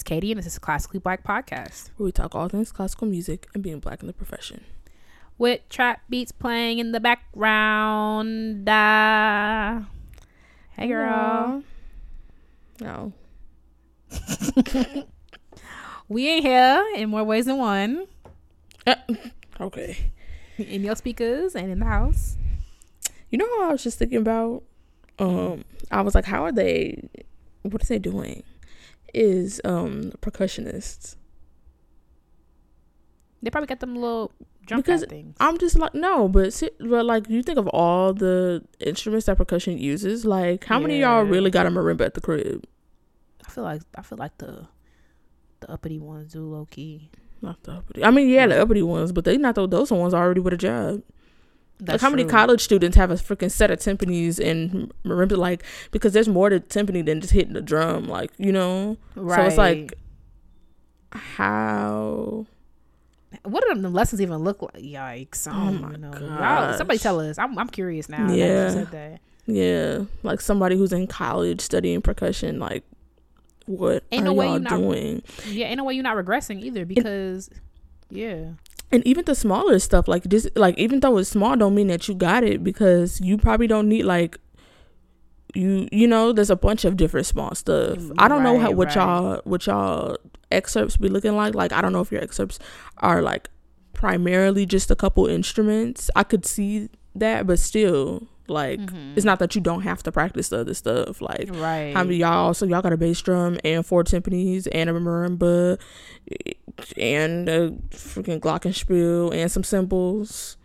It's Katie, and this is Classically Black Podcast. Where we talk all things classical music and being black in the profession. With trap beats playing in the background. Uh, hey, girl. No. we ain't here in more ways than one. Uh, okay. In your speakers and in the house. You know how I was just thinking about? Um, I was like, how are they? What are they doing? Is um percussionists? They probably got them little drum because things. I'm just like no, but but like you think of all the instruments that percussion uses. Like how many of y'all really got a marimba at the crib? I feel like I feel like the the uppity ones do low key. Not the uppity. I mean, yeah, the uppity ones, but they not those. Those ones already with a job. Like how many college students have a freaking set of timpanis and marimba? Like because there's more to timpani than just hitting the drum. Like you know, Right. so it's like how what do the lessons even look like? Yikes! I Oh my know. Somebody tell us. I'm I'm curious now. Yeah. yeah, like somebody who's in college studying percussion. Like what Ain't are no way y'all you not- doing? Yeah, ain't no way you're not regressing either because, yeah, and even the smaller stuff like this like even though it's small don't mean that you got it because you probably don't need like you you know there's a bunch of different small stuff i don't know how what right. y'all what y'all excerpts be looking like like i don't know if your excerpts are like primarily just a couple instruments i could see that but still like it's not that you don't have to practice the other stuff like Mm-hmm. right. how many y'all? So y'all got a bass drum and four timpanis and a marimba and a freaking glockenspiel and some cymbals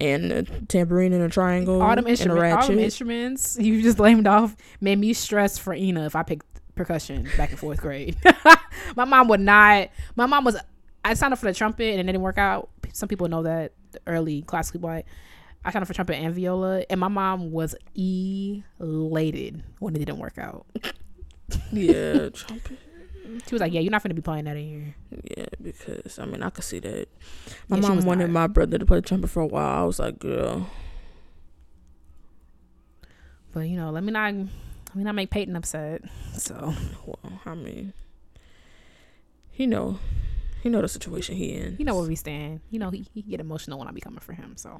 and a tambourine and a triangle all them and a instruments, all them ratchet. instruments you just named off made me stress for Ina if I picked percussion back in fourth grade. my mom would not. My mom was. I signed up for the trumpet and it didn't work out. Some people know that early classically white. I signed up for trumpet and viola, and my mom was elated when it didn't work out. yeah, trumpet. She was like, "Yeah, you're not going to be playing that in here." Yeah, because I mean I could see that. My Yeah, mom wanted not. my brother to play trumpet for a while. I was like, girl, But you know, let me not. Let me not make Peyton upset. So well, I mean, he know, he know the situation he in. you know where we stand. You know he, he get emotional when I be coming for him. So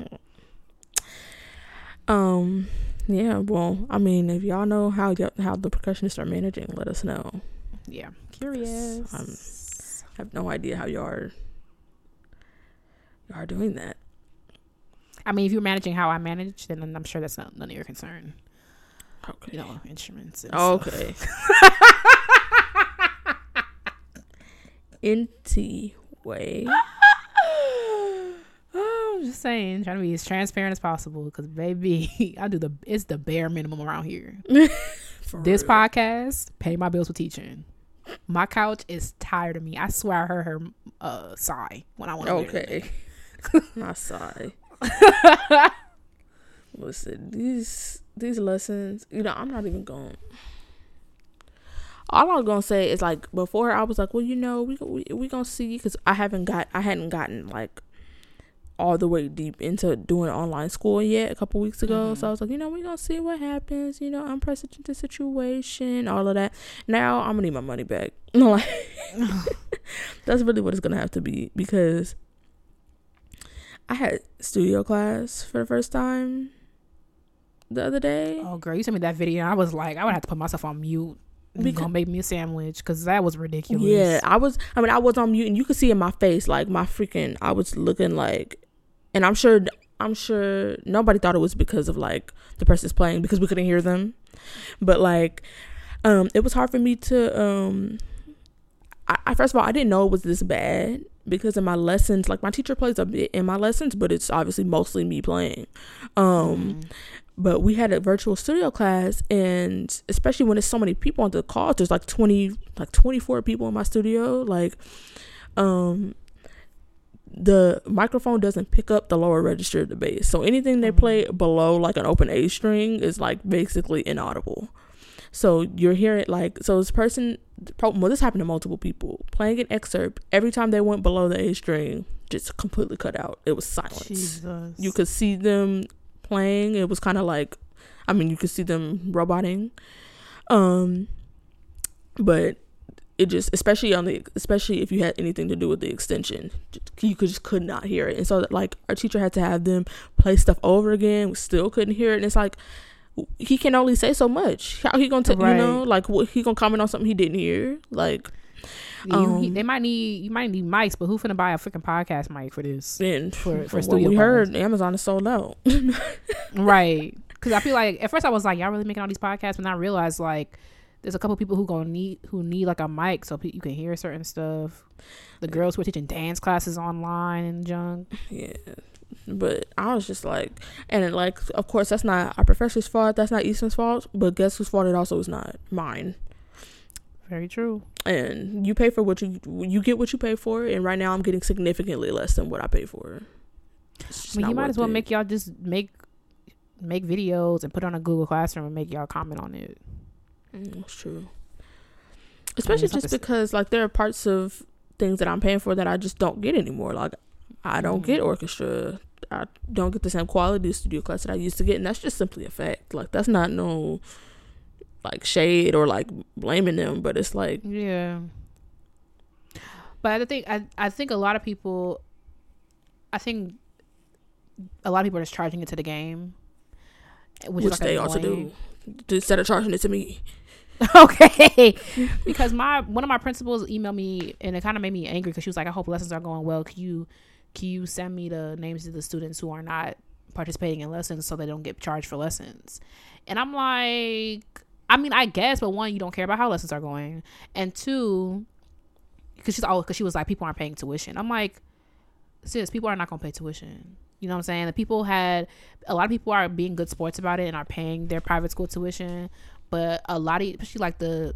Um, yeah. Well, I mean, if y'all know how y- how the percussionists are managing, let us know. yeah, curious. Um, I'm- I have no idea how y'all are, y'all are doing that. I mean, if you're managing how I manage, then I'm sure that's not, none of your concern. Okay. You know, instruments. Okay. Inti way. Oh, I'm just saying, trying to be as transparent as possible because, baby, I do the it's the bare minimum around here. For This real. podcast, pay my bills with teaching. My couch is tired of me. I swear I heard her uh, sigh when I went. Okay. I sigh. Listen, these these lessons, you know, I'm not even going. All I'm gonna say is like before I was like, well, you know, we we we gonna see because I haven't got I hadn't gotten like all the way deep into doing online school yet a couple weeks ago. So mm-hmm. I was like, you know, we're gonna see what happens. You know, unprecedented situation, all of that. Now I'm gonna need my money back. like that's really what it's gonna have to be because I had studio class for the first time the other day. Oh, girl, you sent me that video. And I was like, I would have to put myself on mute. Because- gonna make me a sandwich because that was ridiculous. Yeah, I was. I mean, I was on mute, and you could see in my face, like my freaking. I was looking like, and I'm sure. I'm sure nobody thought it was because of like the person's playing because we couldn't hear them, but like, um, it was hard for me to um. I, I first of all, I didn't know it was this bad because in my lessons, like my teacher plays a bit in my lessons, but it's obviously mostly me playing. Um, but we had a virtual studio class and especially when there's so many people on the call there's like 20 like 24 people in my studio like um the microphone doesn't pick up the lower register of the bass. So anything they play below like an open a string is like basically inaudible. So you're hearing like so this person well this happened to multiple people. Playing an excerpt every time they went below the a string just completely cut out. It was silence. Jesus. you could see them playing. It was kind of like i mean you could see them roboting. Um but it just especially on the especially if you had anything to do with the extension you could just could not hear it. And so like our teacher had to have them play stuff over again. We still couldn't hear it. And it's like he can only say so much. How he gonna t- Right. you know like what he gonna comment on something he didn't hear? Like You, he- Um, they might need you might need mics, but who finna buy a freaking podcast mic for this? and For- for studio we heard amazon is sold out. Right? Because I feel like at first I was like, y'all really making all these podcasts, but then I realized like there's a couple people who gonna need who need like a mic so pe- you can hear certain stuff. The girls who are teaching dance classes online and junk. Yeah. But I was just like, and like, of course, that's not our professor's fault. That's not Eastman's fault. But guess whose fault it also is not? Mine. Very true. And you pay for what you you get what you pay for. And right now, I'm getting significantly less than what I pay for. I mean, you might as well it. make y'all just make make videos and put on a Google Classroom and make y'all comment on it. Mm, That's true. Especially just because like there are parts of things that I'm paying for that I just don't get anymore. Like I don't Mm. get orchestra. I don't get the same quality studio class that I used to get, and that's just simply a fact. Like that's not no like shade or like blaming them, but it's like Yeah. But I think I I think a lot of people I think a lot of people are just charging it to the game. which, is, like, they ought to do instead of charging it to me. okay. because my one of my principals emailed me and it kind of made me angry because she was like, I hope lessons are going well. Can you can you send me the names of the students who are not participating in lessons so they don't get charged for lessons? And I'm like, I mean, I guess, but one, you don't care about how lessons are going, and two, because she's all because she was like, people aren't paying tuition. I'm like, sis, people are not gonna pay tuition. You know what I'm saying? The people had a lot of people are being good sports about it and are paying their private school tuition, but a lot of especially like the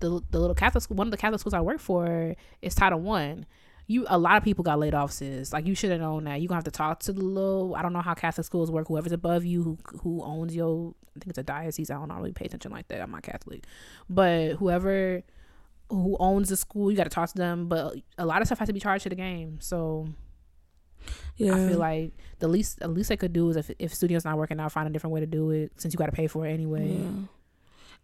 the the little Catholic school, one of the Catholic schools I work for is Title One. You a lot of people got laid off, sis. Like you should have known that. You gonna have to talk to the little. I don't know how Catholic schools work. Whoever's above you, who who owns your, I think it's a diocese. I don't know, really pay attention like that. I'm not Catholic, but whoever who owns the school, you got to talk to them. But a lot of stuff has to be charged to the game. So Yeah, I feel like the least the least they could do is if if studio's not working out, find a different way to do it since you got to pay for it anyway. Yeah.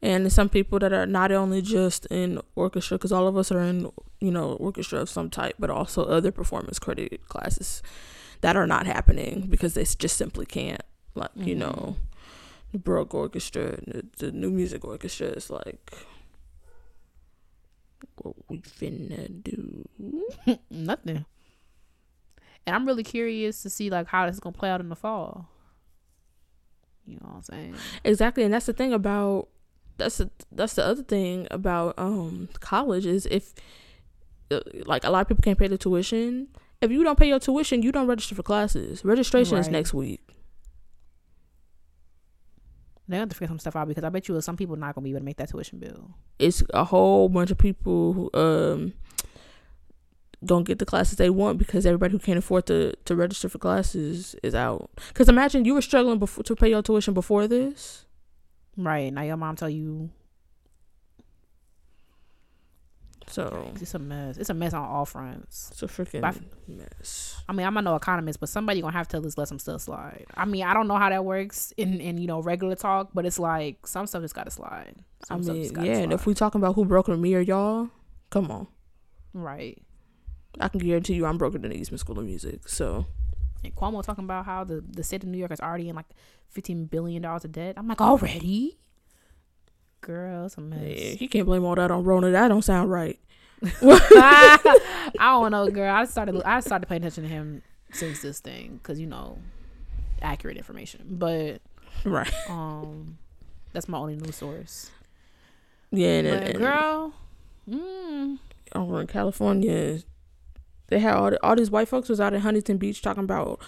And some people that are not only just in orchestra, because all of us are in, you know, orchestra of some type, but also other performance credit classes that are not happening because they just simply can't. Like, you Mhm. know, the Baroque Orchestra, the, the New Music Orchestra is like, what we finna do? Nothing. And I'm really curious to see like how this is gonna play out in the fall. You know what I'm saying? Exactly, and that's the thing about that's the that's the other thing about um college is if uh, like a lot of people can't pay the tuition. If you don't pay your tuition, you don't register for classes. Registration is next week. They have to figure some stuff out because I bet you some people not gonna be able to make that tuition bill. It's a whole bunch of people who um don't get the classes they want because everybody who can't afford to to register for classes is out. Because imagine you were struggling before to pay your tuition before this. Right now, your mom tell you So it's a mess. It's a mess on all fronts. it's a freaking mess. I mean, I'm no economist, but somebody gonna have to just let some stuff slide. I mean, I don't know how that works in in you know regular talk, but it's like some stuff just gotta slide. I Some stuff mean, yeah, and if we talking about who broke me or y'all, come on. right. I can guarantee you I'm broker than the Eastman School of Music. So And Cuomo talking about how the, the state of New York is already in like fifteen billion dollars of debt. I'm like, already? Girl, it's a mess. yeah, he can't blame all that on Rona. That don't sound right. I don't know, girl. I started I started paying attention to him since this thing because you know, accurate information. But Right. um, that's my only news source. Yeah, and, and, girl, mm, over in California, they had all, the, all these white folks was out at Huntington Beach talking about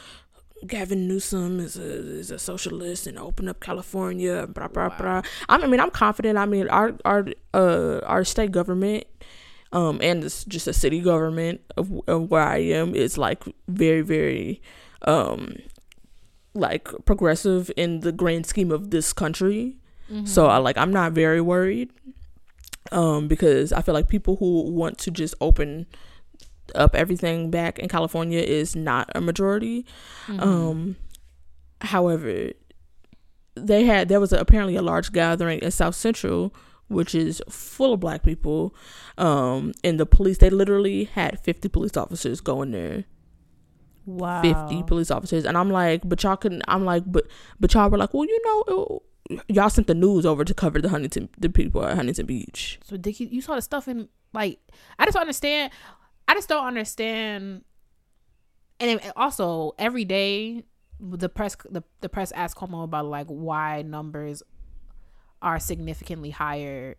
Gavin Newsom is a is a socialist and open up California. Blah blah Wow. blah. I mean, I'm confident. I mean, our our uh our state government. Um, and it's just a city government of, of where I am is like very, very, um, like progressive in the grand scheme of this country. mm-hmm. So I like I'm not very worried. Um, because I feel like people who want to just open up everything back in California is not a majority. Mm-hmm. Um however, they had there was a, apparently a large gathering in South Central which is full of black people. Um, and the police, they literally had 50 police officers going there. Wow. 50 police officers. And I'm like, but y'all couldn't, I'm like, but, but y'all were like, well, you know, it, y'all sent the news over to cover the Huntington, the people at Huntington Beach. So ridiculous. You saw the stuff in like I just understand. I just don't understand. And also every day, the press the, the press asks Cuomo about like why numbers are significantly higher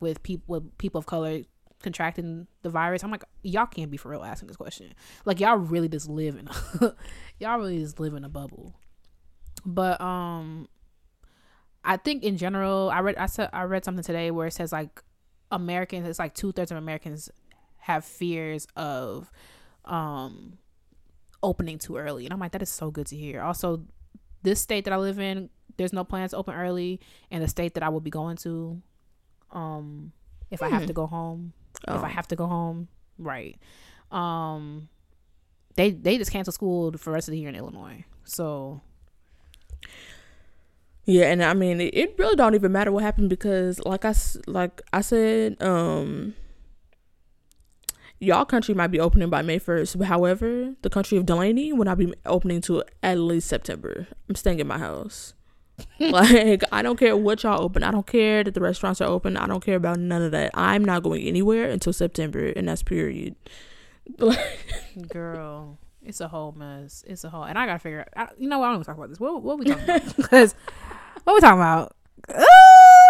with people with people of color contracting the virus. I'm like, y'all can't be for real asking this question. Like y'all really just live in a, y'all really just live in a bubble. But um I think in general, I read I said I read something today where it says like Americans, it's like two thirds of Americans have fears of um opening too early. And I'm like, that is so good to hear. Also, this state that I live in, there's no plans to open early, and the state that I will be going to, um, if I have Hmm. to go home, if I Oh. have to go home, right. Um they they just canceled school for the rest of the year in Illinois. So Yeah, and I mean, it, it really don't even matter what happened because, like I like I said, um, y'all country might be opening by May first. But however, the country of Delaney will not be opening to at least September. I'm staying in my house. like I don't care what y'all open. I don't care that the restaurants are open. I don't care about none of that. I'm not going anywhere until September, and that's period. Girl, it's a whole mess. It's a whole, and I gotta figure. out. I, you know what? I don't even talk about this. What what we talking about? Because what we talking about?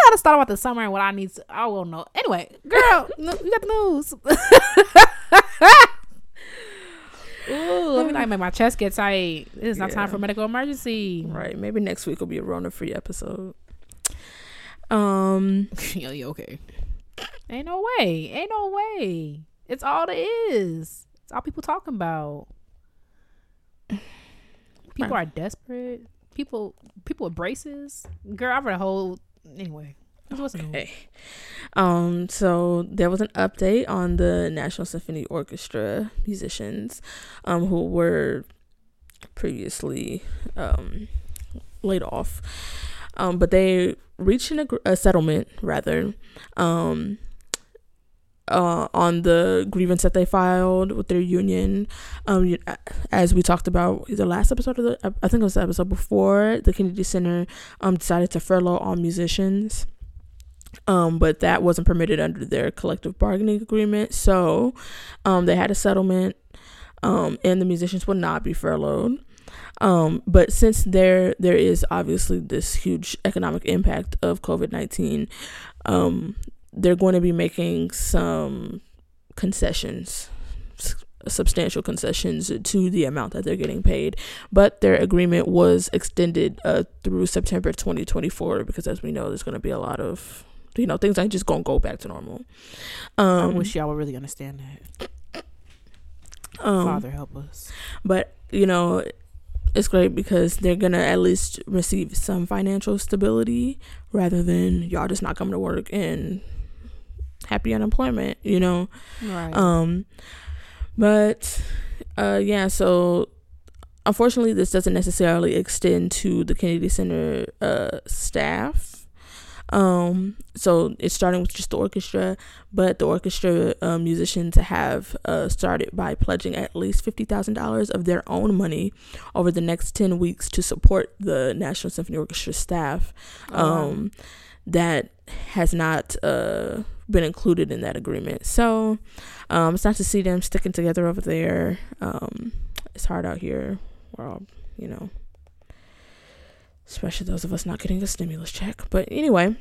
I just thought about the summer and what I need. To, I will know. Anyway, girl, you got the news. Ooh, let me not make my chest get tight. It is not time Yeah. for medical emergency. Right? Maybe next week will be a Rona free episode. Um. Yo, you okay? Ain't no way. Ain't no way. It's all it is. It's all people talking about. People are desperate. People people with braces. Girl, I read a whole anyway. The news? Okay. Um, so there was an update on the National Symphony Orchestra musicians, um, who were previously um laid off. Um, but they reached an a settlement rather, um, uh, on the grievance that they filed with their union. Um, as we talked about the last episode of the, I think it was the episode before, the Kennedy Center um decided to furlough all musicians um, but that wasn't permitted under their collective bargaining agreement. So um, they had a settlement, um, and the musicians would not be furloughed. Um, but since there there is obviously this huge economic impact of COVID nineteen, um, they're going to be making some concessions, substantial concessions to the amount that they're getting paid. But their agreement was extended uh, through September 2024 because, as we know, there's going to be a lot of you know things ain't just gonna go back to normal. I Um, wish y'all would really understand that. um, Father help us. but you know it's great because they're gonna at least receive some financial stability rather than y'all just not coming to work and happy unemployment you know Right. um but uh yeah so unfortunately this doesn't necessarily extend to the kennedy center uh staff um so it's starting with just the orchestra but the orchestra uh, musicians have uh, started by pledging at least $50000 of their own money over the next 10 weeks to support the national symphony orchestra staff Oh, wow. um that has not uh been included in that agreement. So um it's nice to see them sticking together over there. Um it's hard out here. We're all you know especially those of us not getting a stimulus check. But anyway.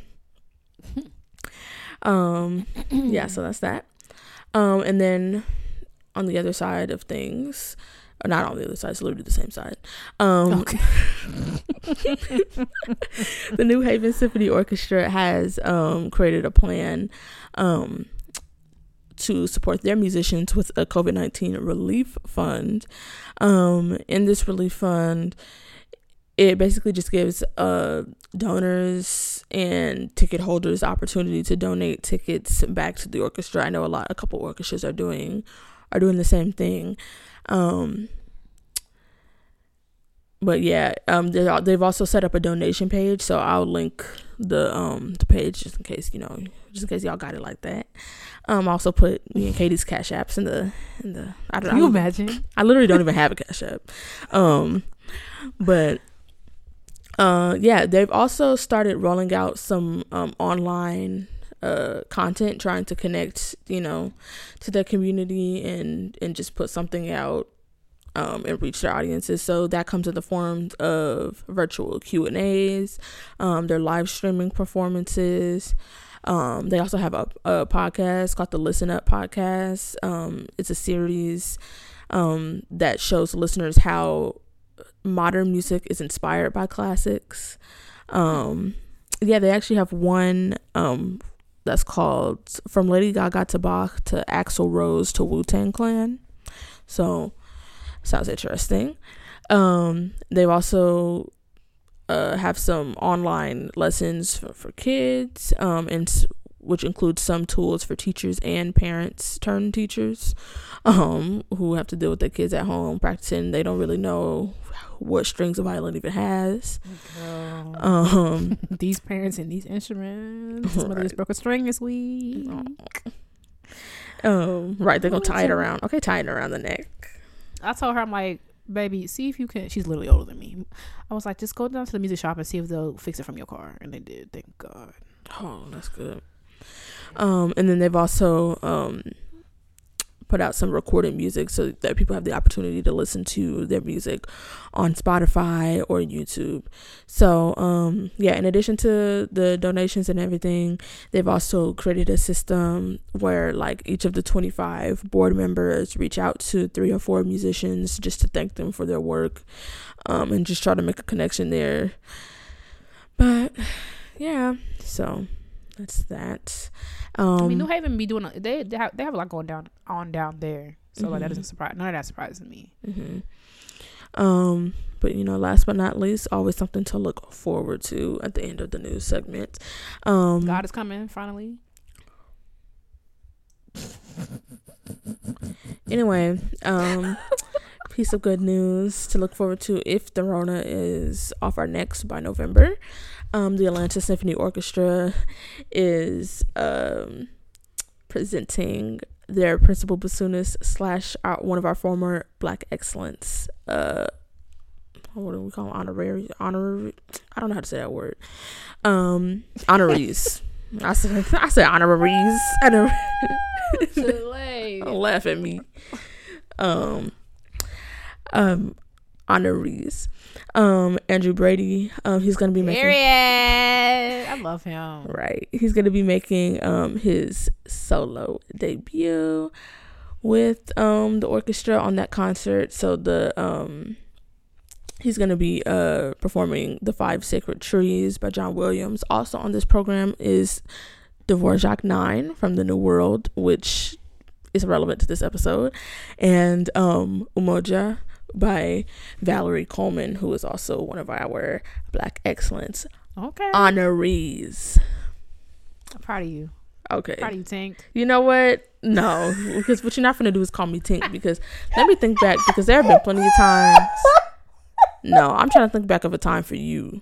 Um yeah so that's that. Um and then on the other side of things or not on the other side it's literally the same side um Okay. the New Haven Symphony Orchestra has um, created a plan um, to support their musicians with a COVID 19 relief fund. Um, in this relief fund, it basically just gives uh, donors and ticket holders the opportunity to donate tickets back to the orchestra. I know a lot, a couple orchestras are doing are doing the same thing. Um, but yeah, um, they've also set up a donation page, so I'll link the um the page just in case you know, just in case y'all got it like that. Um, I also put me and Katie's cash apps in the in the. I don't Can you I, imagine? I literally don't even have a cash app. Um, but uh, yeah, they've also started rolling out some um online uh content, trying to connect, you know, to their community and and just put something out um, and reach their audiences. So that comes in the form of virtual Q and A's, um, their live streaming performances. Um, they also have a, a podcast called the Listen Up Podcast. Um, it's a series um, that shows listeners how modern music is inspired by classics. Um, yeah, they actually have one um, that's called From Lady Gaga to Bach to Axl Rose to Wu Tang Clan. So sounds interesting. Um, they've also uh, have some online lessons for, for kids, um, and which includes some tools for teachers and parents turn teachers, um, who have to deal with their kids at home practicing. They don't really know what strings a violin even has. Um, these parents and these instruments. Somebody just Right. broke a string this week. um, right, they're gonna What tie it? around. Okay, tie it around the neck. I told her, I'm like, baby, see if you can. She's literally older than me. I was like, just go down to the music shop and see if they'll fix it from your car. And they did. Thank God. Oh, that's good. Um, and then they've also um put out some recorded music so that people have the opportunity to listen to their music on Spotify or YouTube. So, um, yeah, in addition to the donations and everything, they've also created a system where like each of the 25 board members reach out to three or four musicians just to thank them for their work um, and just try to make a connection there. But yeah, so that's that. Um, I mean, New Haven be doing. A, they they have, they have a lot going down on down there. So like that Mhm. doesn't surprise. None of that surprises me. hmm Um, but you know, last but not least, always something to look forward to at the end of the news segment. Um, God is coming finally. anyway, um, piece of good news to look forward to if the Rona is off our necks by November. Um, the Atlanta Symphony Orchestra is um presenting their principal bassoonist slash our, one of our former Black Excellence. Uh, what do we call them? Honorary, honorary. I don't know how to say that word. Um, honorees. I said I said honoraries. Honor- don't laugh at me. Um, um, honorees. Um, Andrew Brady. Um, he's gonna be making Period. I love him. right. He's gonna be making um his solo debut with um the orchestra on that concert. So the um he's gonna be uh performing the Five Sacred Trees by John Williams. Also on this program is Dvorak Nine from the New World, which is relevant to this episode, and um Umoja by Valerie Coleman, who is also one of our Black Excellence Okay. honorees. I'm proud of you. Okay. Proud of you, Tink. You know what? No, because what you're not gonna do is call me Tink. Because let me think back. Because there have been plenty of times. No, I'm trying to think back of a time for you.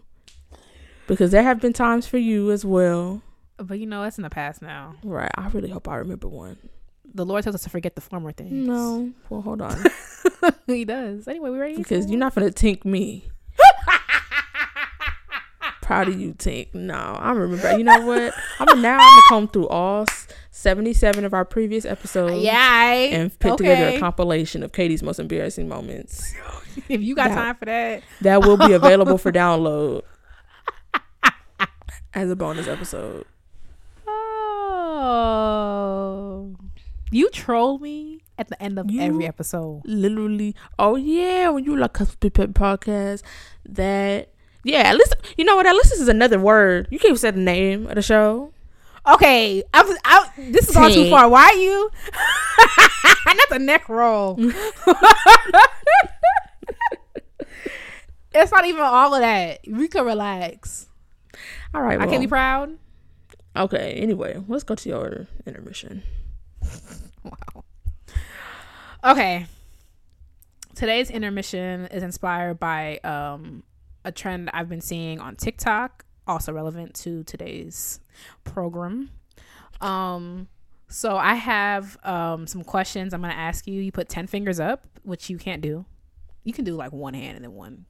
Because there have been times for you as well. But you know, that's in the past now. Right. I really hope I remember one. The Lord tells us to forget the former things. No. Well, hold on. he does. Anyway, we ready? Because you're not gonna Tink me. Proud of you, Tink. No, I remember. You know what? I'm now. I'm gonna comb through all 77 of our previous episodes. Yeah. I- and put together a compilation of Katie's most embarrassing moments if you got That- time for that, that will be available for download as a bonus episode. oh, you troll me at the end of You- every episode. Literally, oh yeah, when you like Custom Pip podcast, that yeah, at least you know what? At least this is another word. You can't say the name of the show. Okay, I was out. This is going too far. Why are you? Not the neck roll. it's not even all of that. We can relax. All right, I can't be proud. okay. Anyway, let's go to your intermission. Wow. Okay. today's intermission is inspired by um, a trend I've been seeing on TikTok, also relevant to today's program. Um, so I have um, some questions I'm going to ask you. You put 10 fingers up, which you can't do. You can do like one hand and then one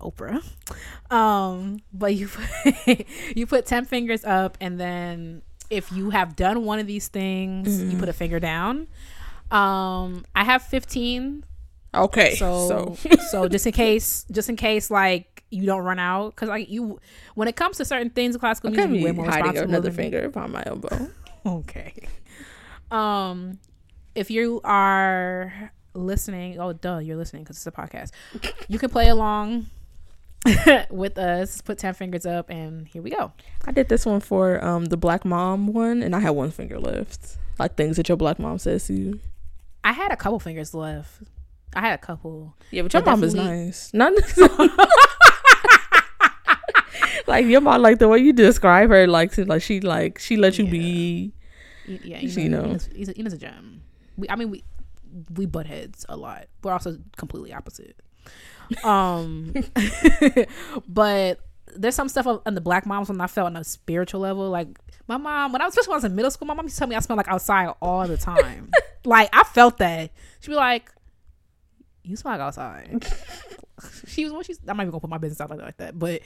Oprah. Um, but you put, you put 10 fingers up and then if you have done one of these things, you put a finger down. Um, I have 15 Okay. so So, so just in case just in case like you don't run out because like you when it comes to certain things in classical music you're way more hiding another finger behind my elbow. okay um if you are listening oh duh you're listening because it's a podcast you can play along with us put 10 fingers up and here we go I did this one for um the black mom one, and I had one finger left. Like things that your black mom says to you. i had a couple fingers left i had a couple Yeah, but your But mom is nice. Not like your mom, like the way you describe her, like like she like she let you be. Yeah You know, know. Ina's, he's a, Ina's a gem we, i mean we we butt heads a lot we're also completely opposite um but there's some stuff on the black moms when i felt on a spiritual level like my mom when i was especially when i was in middle school my mom used to tell me i smell like outside all the time like i felt that she'd be like you smell like outside she was when she's i'm not even gonna put my business out like, that but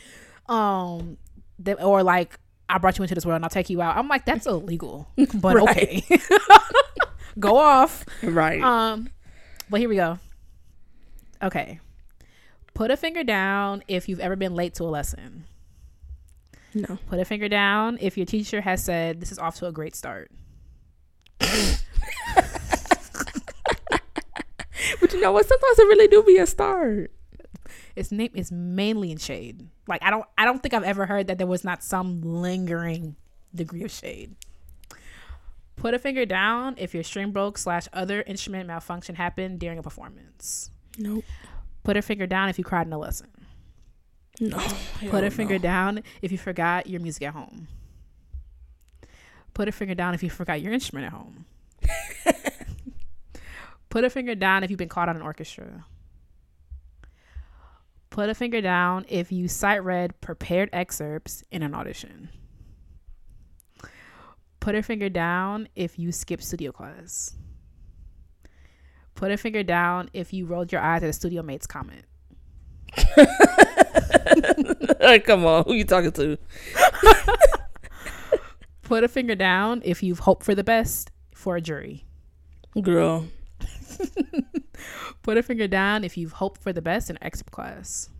um that, or like I brought you into this world and I'll take you out. I'm like, that's illegal. But okay. Go off. Right. Um, but here we go. Okay. Put a finger down if you've ever been late to a lesson. no. Put a finger down if your teacher has said this is off to a great start. But you know what? Sometimes it really do be a start. Its name is mainly in shade. Like I don't I don't think I've ever heard that there was not some lingering degree of shade. Put a finger down if your string broke slash other instrument malfunction happened during a performance. Nope. Put a finger down if you cried in a lesson. No. Put a finger down if you forgot your music at home. Put a finger down if you forgot your instrument at home. Put a finger down if you've been caught on an orchestra. Put a finger down if you sight read prepared excerpts in an audition. Put a finger down if you skipped studio class. Put a finger down if you rolled your eyes at a studio mate's comment. Come on, who you talking to? Put a finger down if you've hoped for the best for a jury. Girl. Put a finger down if you've hoped for the best in excerpt class.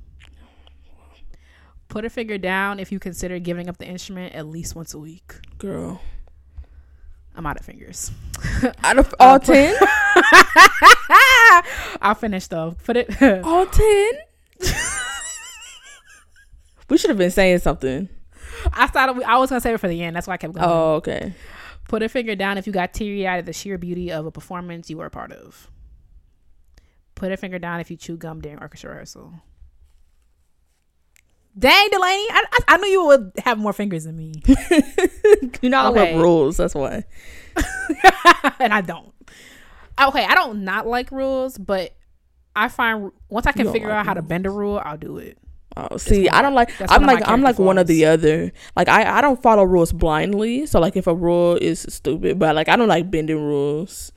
Put a finger down if you consider giving up the instrument at least once a week. Girl. I'm out of fingers. Out of um, all ten? I'll finish though. Put it. all ten? we should have been saying something. I thought I was gonna save it for the end. That's why I kept going. Oh, okay. Put a finger down if you got teary eyed at the sheer beauty of a performance you were a part of. Put a finger down if you chew gum during orchestra rehearsal. Dang, Delaney, I, I, I knew you would have more fingers than me, You know I love rules. That's why. and I don't. Okay, I don't not like rules, but I find once I can figure like out how to bend a rule, I'll do it. Oh, see, one I don't like. that's I'm like. I'm like character one or flaws. the other. Like I, I don't follow rules blindly. So like, if a rule is stupid, but like I don't like bending rules.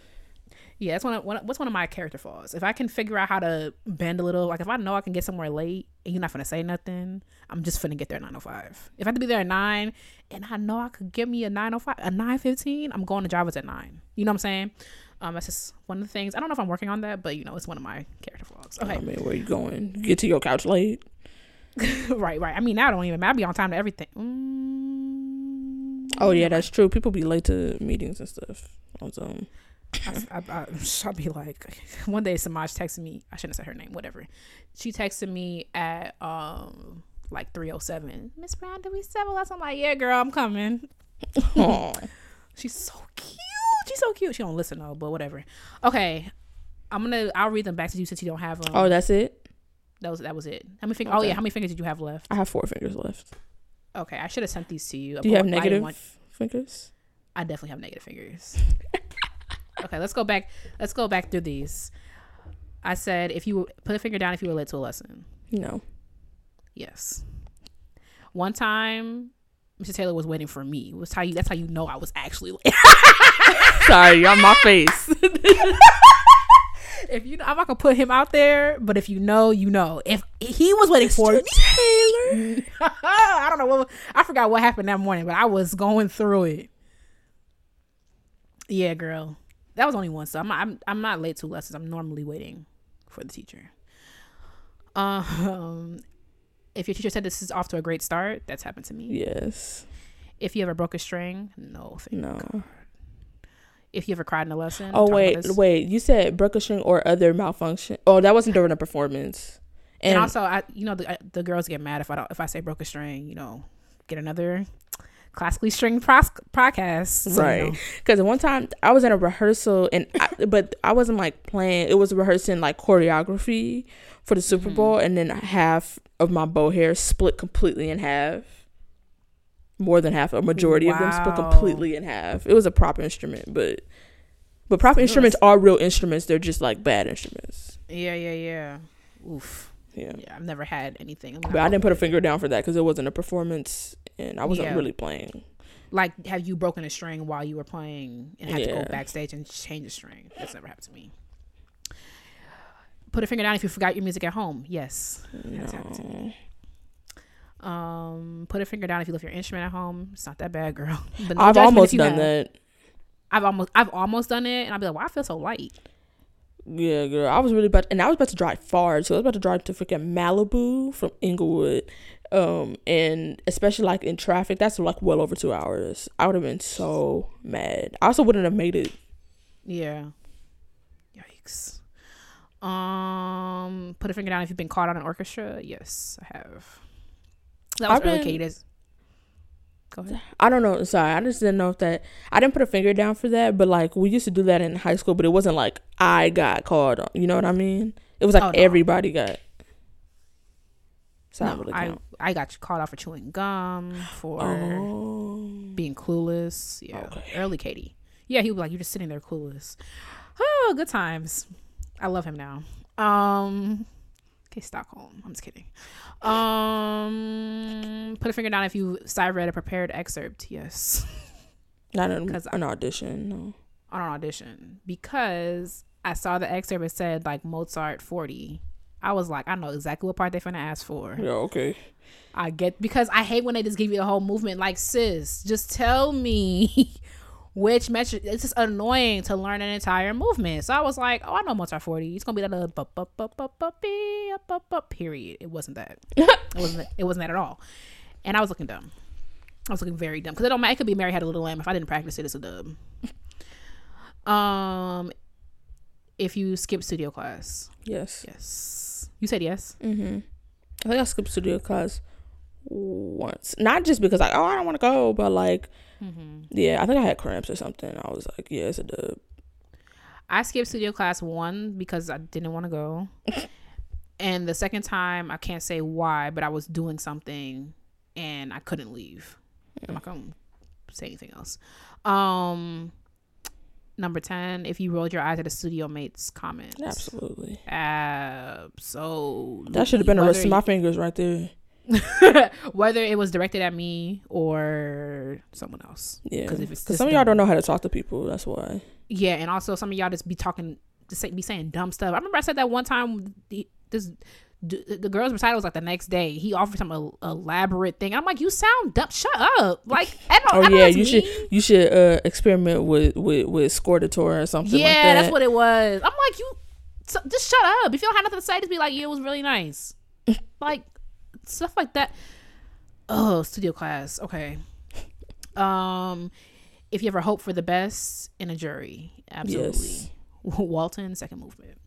Yeah, that's one of one, what's one of my character flaws. If I can figure out how to bend a little, like if I know I can get somewhere late and you're not gonna say nothing, I'm just finna get there at nine oh five. If I have to be there at nine and I know I could give me a nine oh five, a nine fifteen, I'm going to Java's at nine. You know what I'm saying? Um, that's just one of the things. I don't know if I'm working on that, but you know, it's one of my character flaws. I Okay, mean, where you going? Get to your couch late. right, right. I mean, now I don't even. I'll be on time to everything. Mm, Oh yeah, that's true. People be late to meetings and stuff on Zoom. I, I, I, I'll be like, one day Samaj texted me. I shouldn't have said her name. Whatever. She texted me at um like three oh seven. Miss Brown, did we settle last? I'm like, yeah, girl, I'm coming. She's so cute. She's so cute. She don't listen though, but whatever. Okay, I'm gonna. I'll read them back to you since you don't have them. oh, that's it. that was that was it. How many fingers? Oh yeah, how many fingers did you have left? I have four fingers left. Okay, I should have sent these to you. Do you have negative want- fingers? I definitely have negative fingers. okay, let's go back. Let's go back through these. I said if you put a finger down if you were late to a lesson. No. Yes. One time, Mr. Taylor was waiting for me. Was how you. That's how you know I was actually late. Sorry, on my face. if you, know, I'm not gonna put him out there, but if you know, you know. If he was waiting for me, Taylor. I don't know what I forgot what happened that morning, but I was going through it. Yeah, girl, that was only one. So I'm I'm I'm not late to lessons. I'm normally waiting for the teacher. Um, if your teacher said this is off to a great start, that's happened to me. Yes. If you ever broke a string, no. Thank No. God. If you ever cried in a lesson, Oh wait, wait. You said brookishing or other malfunction. Oh, that wasn't during a performance. And, And, also, I you know the I- the girls get mad if I don't if I say broke a string. You know, get another classically stringed pros- podcast. So, you right? know. Because one time I was in a rehearsal and I, but I wasn't like playing. It was rehearsing like choreography for the Super Mhm. Bowl, and then half of my bow hair split completely in half. More than half, a majority of them split completely in half. It was a proper instrument, but but proper instruments are real instruments. They're just like bad instruments. Yeah, yeah, yeah. Oof. Yeah. Yeah, I've never had anything. But I didn't put a finger down for that because it wasn't a performance and I wasn't Yeah. really playing. like have you broken a string while you were playing and had to go backstage and change a string. That's never happened to me. Put a finger down if you forgot your music at home. Yes. That's happened to No. Um, put a finger down if you left your instrument at home. It's not that bad, girl. But I've almost done have. that. I've almost I've almost done it, and I'll be like, "Why I feel so light?" Yeah, girl. I was really about, and I was about to drive far, so I was about to drive to freaking Malibu from Inglewood, um, and especially like in traffic, that's like well over two hours. I would have been so mad. I also wouldn't have made it. Yeah. Yikes. Um, put a finger down if you've been caught on an orchestra. Yes, I have. That was I've early been- Cadence. Go ahead. I don't know. Sorry, I just didn't know if that. I didn't put a finger down for that, but like we used to do that in high school, but it wasn't like I got called on. You know what I mean? It was like Oh, no. everybody got. So I No, really I. I got called out for chewing gum for Oh. being clueless. Yeah, Okay. early Katie. Yeah, he was like, "You're just sitting there clueless." Oh, good times. I love him now. Um, okay, Stockholm. I'm just kidding. Um, put a finger down if you side read a prepared excerpt. Yes. Not an, 'Cause an audition. No. on an audition because I saw the excerpt it said like Mozart 40. I was like, I know exactly what part they're gonna ask for. Yeah. Okay. I get because I hate when they just give you a whole movement like sis, just tell me which metric it's just annoying to learn an entire movement. So I was like, Oh, I know Mozart 40. It's gonna be that little bup, bup, bup, bup, bup, bee, up, up, up, period. It wasn't that. it wasn't it wasn't that at all. And I was looking dumb. I was looking very dumb. Because it don't matter. It could be Mary Had a Little Lamb. If I didn't practice it, it's a dub. Um, if you skip studio class, Yes. yes, you said yes. Mm-hmm. I think I skipped studio class once. Not just because like, oh, I don't want to go, but like, Mm-hmm. yeah, I think I had cramps or something. I was like, yeah, it's a dub. I skipped studio class one because I didn't want to go, and the second time I can't say why, but I was doing something and I couldn't leave. I'm not gonna say anything else. Um, number ten, if you rolled your eyes at a studio mate's comments, Absolutely. Absolutely. That should have been a rest of my fingers right there. whether it was directed at me or someone else. Yeah. 'Cause if it's Because some of y'all don't know how to talk to people. That's why. Yeah, and also some of y'all just be talking, just say, be saying dumb stuff. I remember I said that one time. The, this the girl's recital was like the next day. He offered some el- elaborate thing. I'm like, you sound dumb. Shut up. Like, I don't. Oh I yeah, you should you should uh experiment with with with scordatura or something Yeah, like that. that's what it was. I'm like, you so, just shut up. If you don't have nothing to say, just be like, yeah, it was really nice. like stuff like that. Oh, studio class. Okay. Um, if you ever hope for the best in a jury, absolutely. Yes. Walton, second movement.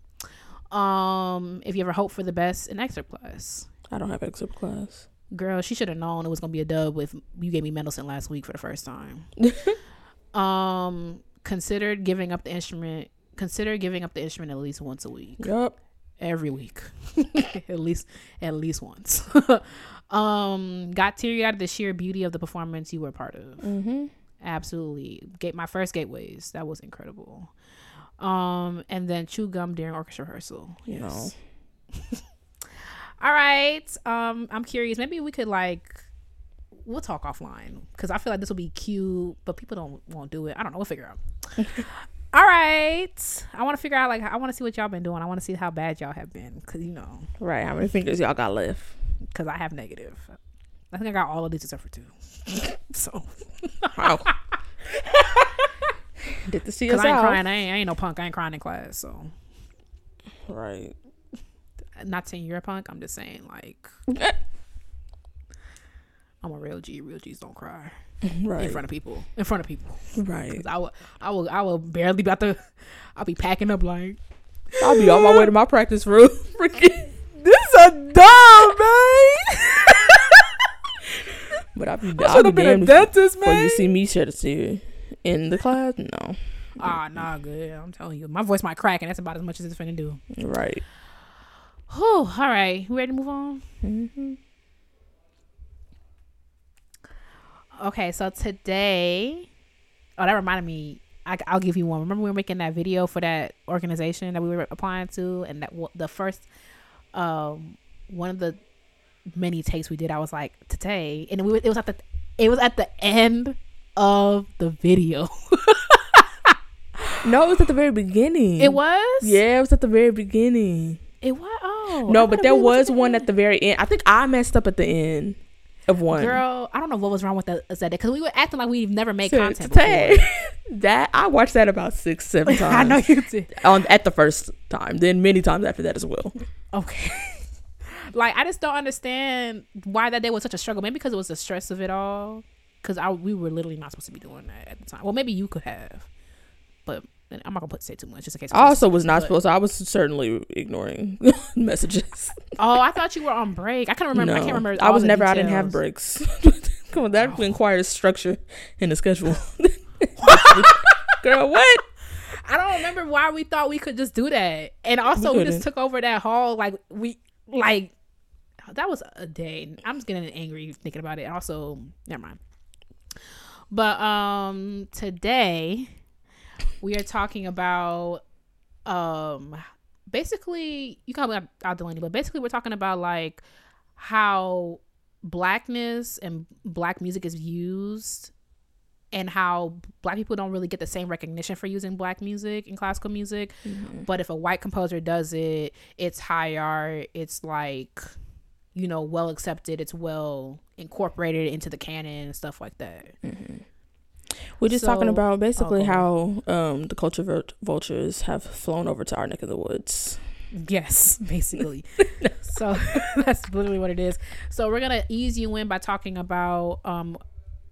Um, if you ever hope for the best in excerpt class, I don't have excerpt class. girl, she should have known it was gonna be a dub with you gave me Mendelssohn last week for the first time. um, considered giving up the instrument. Consider giving up the instrument at least once a week Yup. Every week at least at least once um got teary eyed at the sheer beauty of the performance you were part of Mm-hmm. absolutely gate my first gateways that was incredible Um, and then chew gum during orchestra rehearsal. No. Yes. All right. Um, I'm curious. Maybe we could like we'll talk offline because I feel like this will be cute, but people don't won't do it. I don't know. We'll figure out. All right. I want to figure out like I want to see what y'all been doing. I want to see how bad y'all have been because you know Right. How many fingers y'all got left? because I have negative. I think I got all of these except for two. so Wow. Did the us I ain't crying. I ain't, I ain't no punk. I ain't crying in class. So Right. not saying you're a punk. I'm just saying like I'm a real G. Real G's don't cry right. in front of people. In front of people. Right. I will, I will, I will barely be about to. I'll be packing up like I'll be on my way to my practice room. Freaking, this is a dumb man. but I'll be, I'll be damned if dentist, before you see me shed a tear in the class. No. Ah, nah, good. I'm telling you, my voice might crack, and that's about as much as it's finna do. Right. Whew, all right, we ready to move on? Mm-hmm. Okay, so today, oh, that reminded me. I, I'll give you one. Remember we were making that video for that organization that we were applying to, and that w- the first, um, one of the many takes we did, I was like today, and we it was at the it was at the end of the video. No, it was at the very beginning. It was. Yeah, it was at the very beginning. It was. Oh no, but there was one at the very end. I think I messed up at the end of one. Girl, I don't know what was wrong with that that because we were acting like we've never made content before. that I watched that about six, seven times. I know you did. on at the first time, then many times after that as well. Okay. like I just don't understand why that day was such a struggle. Maybe because it was the stress of it all. Because I we were literally not supposed to be doing that at the time. Well, maybe you could have, but I'm not gonna put say too much just in case. I also was not But- supposed. to. I was certainly ignoring messages. Oh, I thought you were on break. I can't remember. I can't remember. I was never. I didn't have breaks. Come on, that Wow. requires structure in the schedule. Girl, what? I don't remember why we thought we could just do that. And also, We we, just took over that hall. Like we like that was a day. I'm just getting angry thinking about it. Also, never mind. But um, today we are talking about um, basically you call me out Delaney, but basically we're talking about like how blackness and black music is used and how black people don't really get the same recognition for using black music in classical music. But if a white composer does it it's high art it's like you know well accepted it's well incorporated into the canon and stuff like that We're just talking about basically how um, the culture vultures have flown over to our neck of the woods. Yes, basically. so that's literally what it is. So we're gonna ease you in by talking about um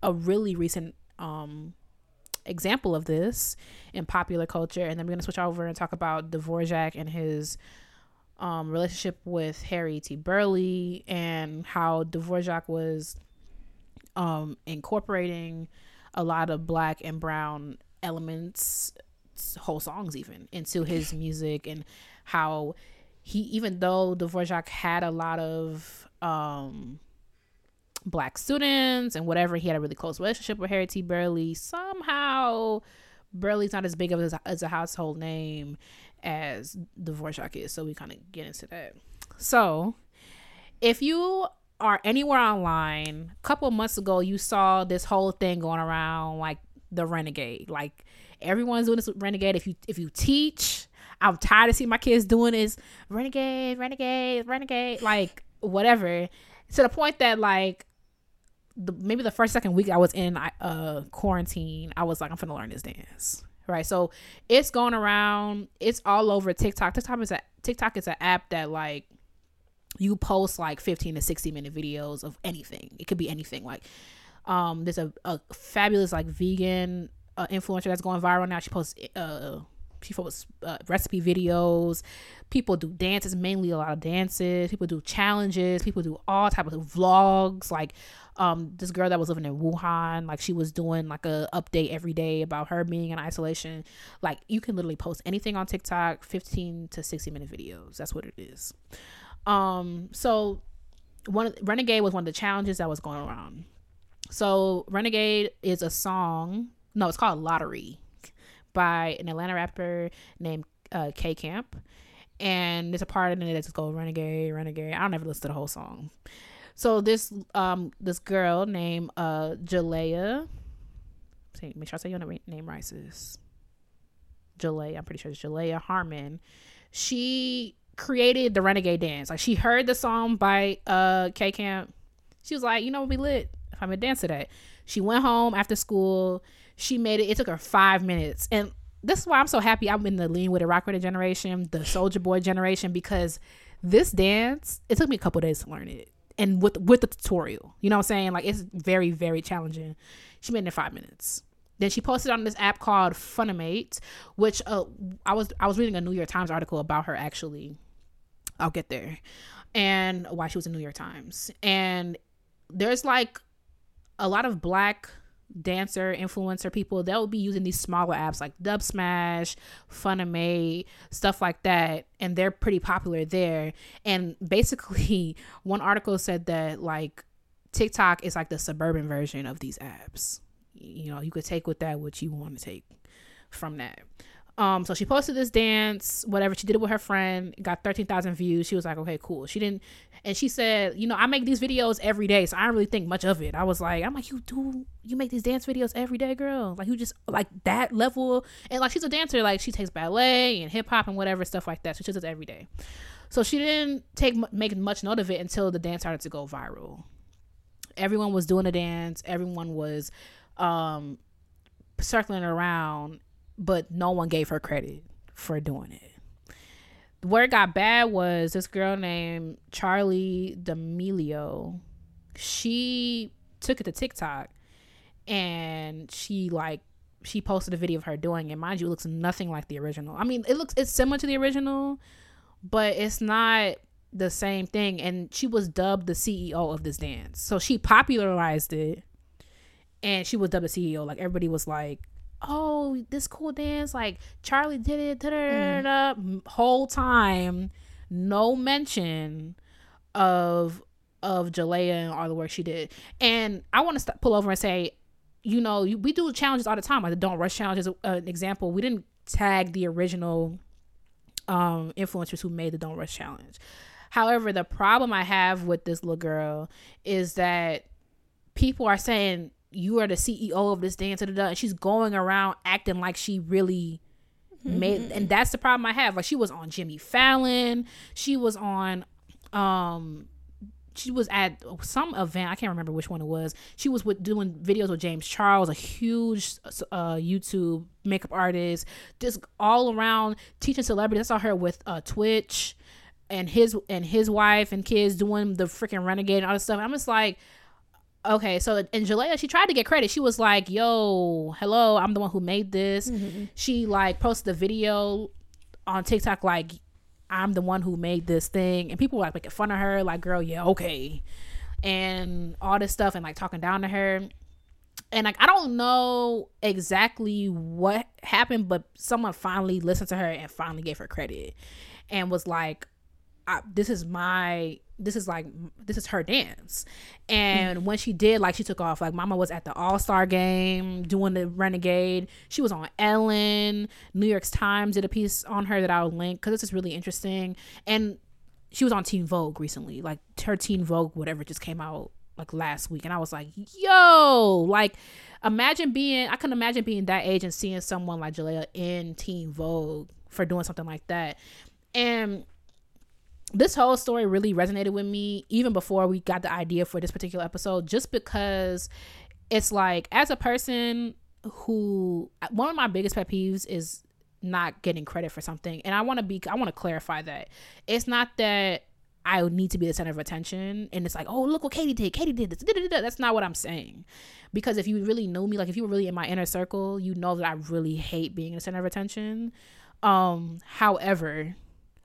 a really recent um example of this in popular culture, and then we're gonna switch over and talk about Dvorak and his um relationship with Harry T. Burleigh and how Dvorak was um incorporating a lot of black and brown elements whole songs even into his music and how he even though Dvorak had a lot of um black students and whatever he had a really close relationship with Harry T. Burleigh somehow Burleigh's not as big of a, as a household name as Dvorak is. So we kind of get into that. So if you are anywhere online a couple months ago you saw this whole thing going around like the renegade. Like everyone's doing this renegade. If you if you teach i'm tired of seeing my kids doing this renegade renegade renegade like whatever. To the point that like the, maybe the first second week i was in uh quarantine i was like i'm gonna learn this dance right? So it's going around. It's all over tiktok. Tiktok is a tiktok is an app that like you post like 15 to 60 minute videos of anything. It could be anything like um there's a, a fabulous like vegan uh, influencer that's going viral now. She posts uh she posts uh, recipe videos. People do dances mainly a lot of dances. People do challenges. People do all type of vlogs. Like um this girl that was living in wuhan like she was doing like a update every day about her being in isolation. Like you can literally post anything on tiktok 15 to 60 minute videos. That's what it is um so one renegade was one of the challenges that was going around so renegade is a song no it's called lottery by an Atlanta rapper named uh, K Camp. And there's a part in it that's called Renegade, Renegade. I don't ever listen to the whole song. So this um this girl named uh Jalaiah, make sure I say your name right, sis. Jalaiah, I'm pretty sure it's Jalaiah Harmon. She created the Renegade dance. Like she heard the song by uh K Camp. She was like, you know we lit. If I'm a dance to that. She went home after school. She made it. It took her five minutes, and this is why I'm so happy I'm in the lean with a rock with it generation, the soldier boy generation, because this dance, it took me a couple days to learn it. And with with the tutorial. You know what I'm saying? Like it's very, very challenging. She made it in five minutes. Then she posted on this app called Funimate, which uh, I was I was reading a New York Times article about her actually. I'll get there. And why she was in New York Times. And there's like a lot of black dancer influencer people that will be using these smaller apps like Dubsmash, Funimate, stuff like that, and they're pretty popular there. And basically, one article said that like TikTok is like the suburban version of these apps. You know, you could take with that what you want to take from that. Um, so she posted this dance, whatever. She did it with her friend, got 13,000 views. She was like, okay, cool. She didn't, and she said, you know, I make these videos every day, so I don't really think much of it. I was like, I'm like, you do, you make these dance videos every day, girl. Like, you just, like that level. And like, she's a dancer, like, she takes ballet and hip hop and whatever, stuff like that. So she does it every day. So she didn't take, make much note of it until the dance started to go viral. Everyone was doing a dance, everyone was, um, circling around but no one gave her credit for doing it. Where it got bad was this girl named Charli D'Amelio. She took it to TikTok and she like she posted a video of her doing it. Mind you, it looks nothing like the original. I mean, it looks it's similar to the original, but it's not the same thing. And she was dubbed the CEO of this dance. So she popularized it and she was dubbed the CEO. Like everybody was like, oh, this cool dance, like Charli did it, da da da da. Whole time, no mention of of Jalaiah and all the work she did. And I want to st- pull over and say, you know, we do challenges all the time. Like the Don't Rush challenge is an example. We didn't tag the original um influencers who made the Don't Rush challenge. However, the problem I have with this little girl is that people are saying you are the CEO of this dance and she's going around acting like she really made mm-hmm. and that's the problem I have. Like she was on Jimmy Fallon, she was on um she was at some event i can't remember which one it was she was with doing videos with james charles a huge uh, youtube makeup artist just all around teaching celebrities i saw her with uh, twitch and his and his wife and kids doing the freaking renegade and all this stuff i'm just like okay, so in Jalaiah, she tried to get credit. She was like, "Yo, hello, I'm the one who made this." Mm-hmm. She like posted a video on TikTok like, "I'm the one who made this thing," and people were like making fun of her, like, "Girl, yeah, okay," and all this stuff, and like talking down to her. And like I don't know exactly what happened, but someone finally listened to her and finally gave her credit, and was like, "This is my this is like this is her dance. And mm. when she did like she took off. Like mama was at the all-star game doing the renegade. She was on ellen. New york times did a piece on her that i'll link because this is really interesting. And she was on teen vogue recently. Like her teen vogue whatever just came out like last week. And i was like yo! Like imagine being i can imagine being that age and seeing someone like jalaiah in teen vogue for doing something like that. And this whole story really resonated with me even before we got the idea for this particular episode just because it's like as a person who one of my biggest pet peeves is not getting credit for something. And i want to be i want to clarify that. It's not that i need to be the center of attention and it's like oh look what katie did katie did this that's not what i'm saying. Because if you really know me like if you were really in my inner circle you know that i really hate being the center of attention. Um however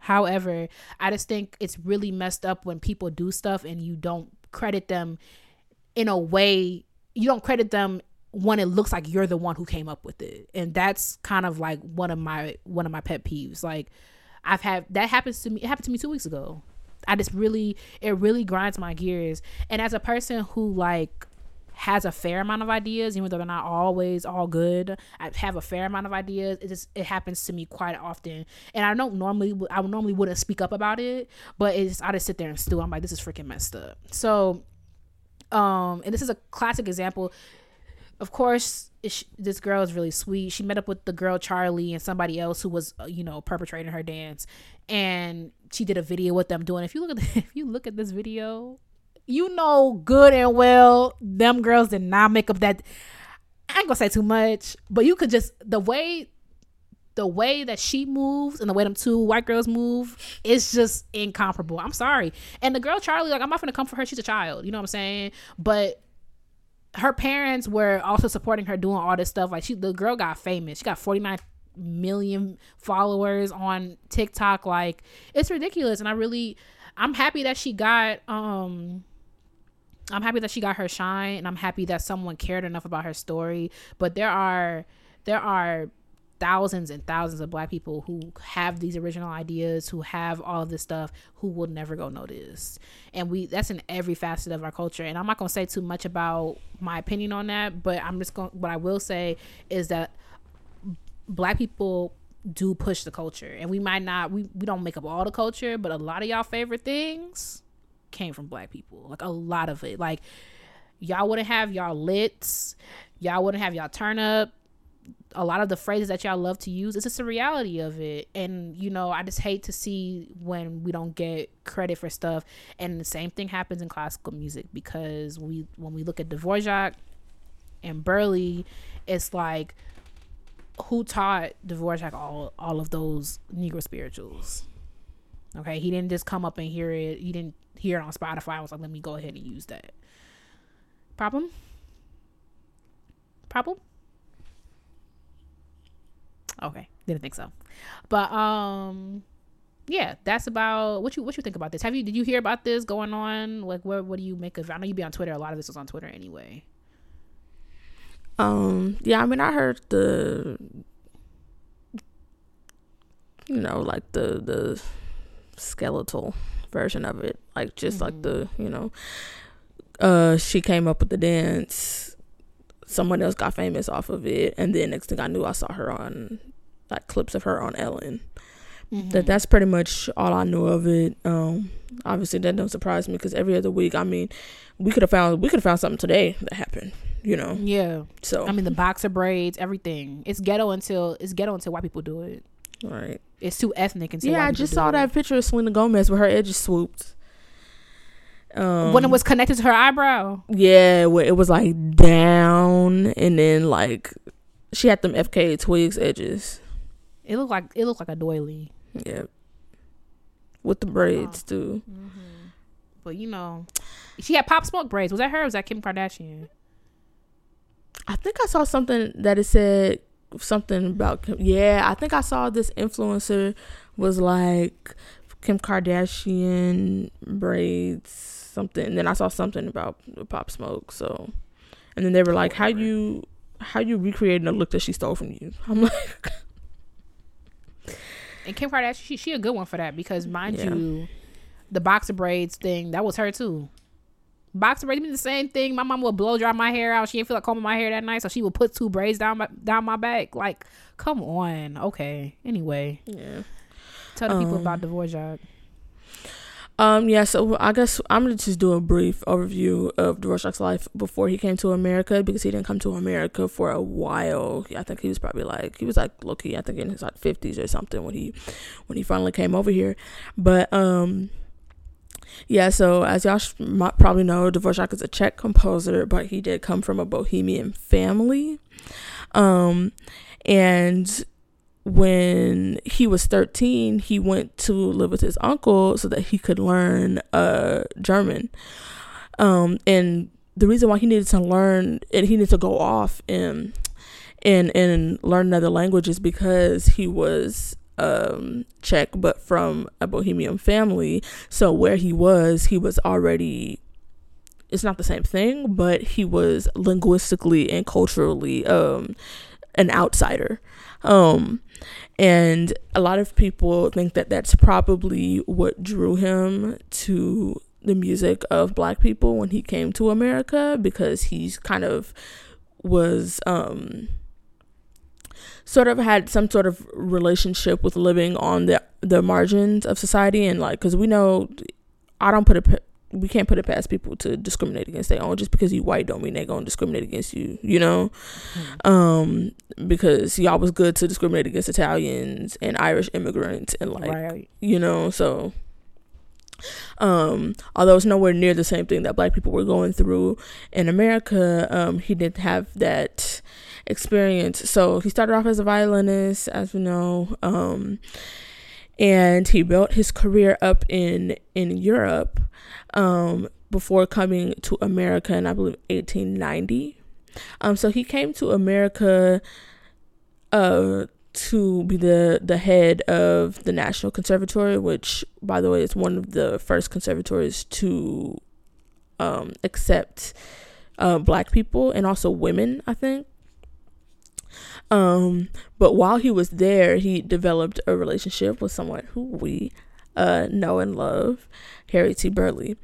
However, I just think it's really messed up when people do stuff and you don't credit them in a way, you don't credit them when it looks like you're the one who came up with it. And that's kind of like one of my one of my pet peeves. Like I've had that happens to me it happened to me 2 weeks ago. I just really it really grinds my gears. And as a person who like has a fair amount of ideas, even though they're not always all good. I have a fair amount of ideas. It just it happens to me quite often, and I don't normally I normally wouldn't speak up about it, but it's I just sit there and stew. I'm like, this is freaking messed up. So, um, and this is a classic example. Of course, this girl is really sweet. She met up with the girl Charli and somebody else who was, uh, you know, perpetrating her dance, and she did a video with them doing. If you look at the, if you look at this video, you know good and well them girls did not make up that. I ain't gonna say too much, but you could just the way the way that she moves and the way them two white girls move is just incomparable. I'm sorry. And the girl Charli, like I'm not gonna come for her. She's a child. You know what I'm saying? But her parents were also supporting her doing all this stuff. Like she, the girl got famous. She got 49 million followers on TikTok. Like it's ridiculous. And I really, I'm happy that she got, um, I'm happy that she got her shine and I'm happy that someone cared enough about her story. But there are, there are thousands and thousands of black people who have these original ideas who have all of this stuff who will never go notice. And we that's in every facet of our culture. And i'm not to say too much about my opinion on that but i'm just going what i will say is that black people do push the culture. And we might not we, we don't make up all the culture but a lot of y'all favorite things came from black people. Like a lot of it. Like y'all wouldn't have y'all lits y'all wouldn't have y'all turn up. A lot of the phrases that y'all love to use it's just a reality of it. And you know i just hate to see when we don't get credit for stuff. And the same thing happens in classical music because we when we look at dvorak and burleigh it's like who taught dvorak all all of those negro spirituals okay he didn't just come up and hear it he didn't hear it on spotify I was like let me go ahead and use that problem problem Okay, didn't think so. But um, yeah, that's about what you what you think about this. Have you did you hear about this going on? Like, what what do you make of? I know you be on Twitter. A lot of this was on Twitter anyway. Um. Yeah. I mean, I heard the, you know, like the the skeletal version of it, like just mm-hmm. like the you know, uh, she came up with the dance someone else got famous off of it and then next thing i knew i saw her on like clips of her on ellen. Mm-hmm. that that's pretty much all i knew of it. Um obviously that don't surprise me because every other week i mean we could have found we could have found something today that happened you know? Yeah. So. I mean the boxer braids everything. It's ghetto until it's ghetto until white people do it right it's too ethnic until yeah i just saw it. that picture of selena gomez with her edges swooped um, when it was connected to her eyebrow. Yeah, where it was like down and then like she had them FK twigs edges. It looked like it looked like a doily. Yeah, with the braids oh. too. Mm-hmm. But you know, she had pop smoke braids. Was that her? or Was that Kim Kardashian? I think I saw something that it said something about Kim. Yeah, I think I saw this influencer was like Kim Kardashian braids something. And then I saw something about Pop Smoke. So, and then they were like, "How you, how you recreating a look that she stole from you?" I'm like, and Kim Kardashian, she she a good one for that because mind yeah. you, the boxer braids thing that was her too. Boxer braids mean the same thing. My mom would blow dry my hair out. She didn't feel like combing my hair that night, so she would put two braids down my down my back. Like, come on. Okay. Anyway. Yeah. Tell the um, people about Dvorak. Um, yeah, so I guess I'm gonna just do a brief overview of Dvorak's life before he came to America because he didn't come to America for a while. I think he was probably like he was like Loki, I think in his like fifties or something when he when he finally came over here. But um yeah, so as y'all sh- probably know, Dvorak is a Czech composer, but he did come from a bohemian family. Um, and when he was 13, he went to live with his uncle so that he could learn uh, German. Um, and the reason why he needed to learn and he needed to go off and and and learn another language is because he was um Czech but from a Bohemian family. So where he was, he was already it's not the same thing, but he was linguistically and culturally um an outsider. Um and a lot of people think that that's probably what drew him to the music of black people when he came to America because he's kind of was um sort of had some sort of relationship with living on the the margins of society and like because we know I don't put it we can't put it past people to discriminate against their own just because you white don't mean they're gonna discriminate against you you know mm-hmm. um because y'all was good to discriminate against italians and irish immigrants and like right. you know so um although it's nowhere near the same thing that black people were going through in america um he didn't have that experience so he started off as a violinist as we know um and he built his career up in in europe um, before coming to America in I believe 1890. Um, so he came to America uh, to be the the head of the National Conservatory, which, by the way, is one of the first conservatories to um, accept uh, black people and also women. I think. Um, but while he was there, he developed a relationship with someone who we uh, know and love, Harry T. Burleigh.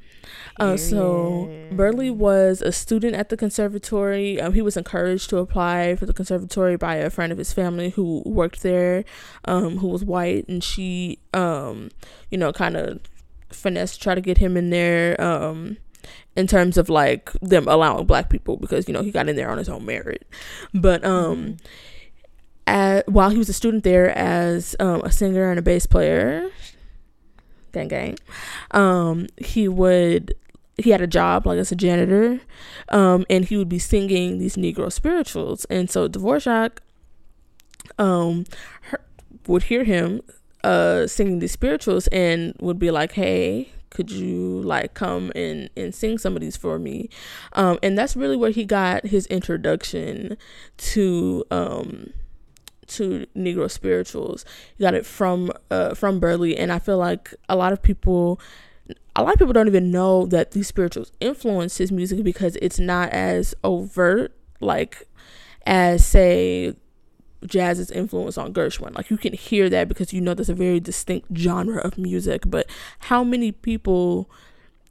Uh, so Burleigh was a student at the conservatory. Um, he was encouraged to apply for the conservatory by a friend of his family who worked there, um, who was white, and she, um, you know, kind of finesse try to get him in there. Um, in terms of like them allowing black people because you know he got in there on his own merit, but um. Mm-hmm. While he was a student there as um, a singer and a bass player, gang gang. Um, he would he had a job like as a janitor, um, and he would be singing these Negro spirituals, and so Dvorak, um, her, would hear him, uh, singing these spirituals, and would be like, "Hey, could you like come and and sing some of these for me?" Um, and that's really where he got his introduction to um to Negro spirituals. You got it from uh, from Burleigh, and I feel like a lot of people, a lot of people don't even know that these spirituals influence his music because it's not as overt, like as say jazz's influence on Gershwin. Like you can hear that because you know there's a very distinct genre of music, but how many people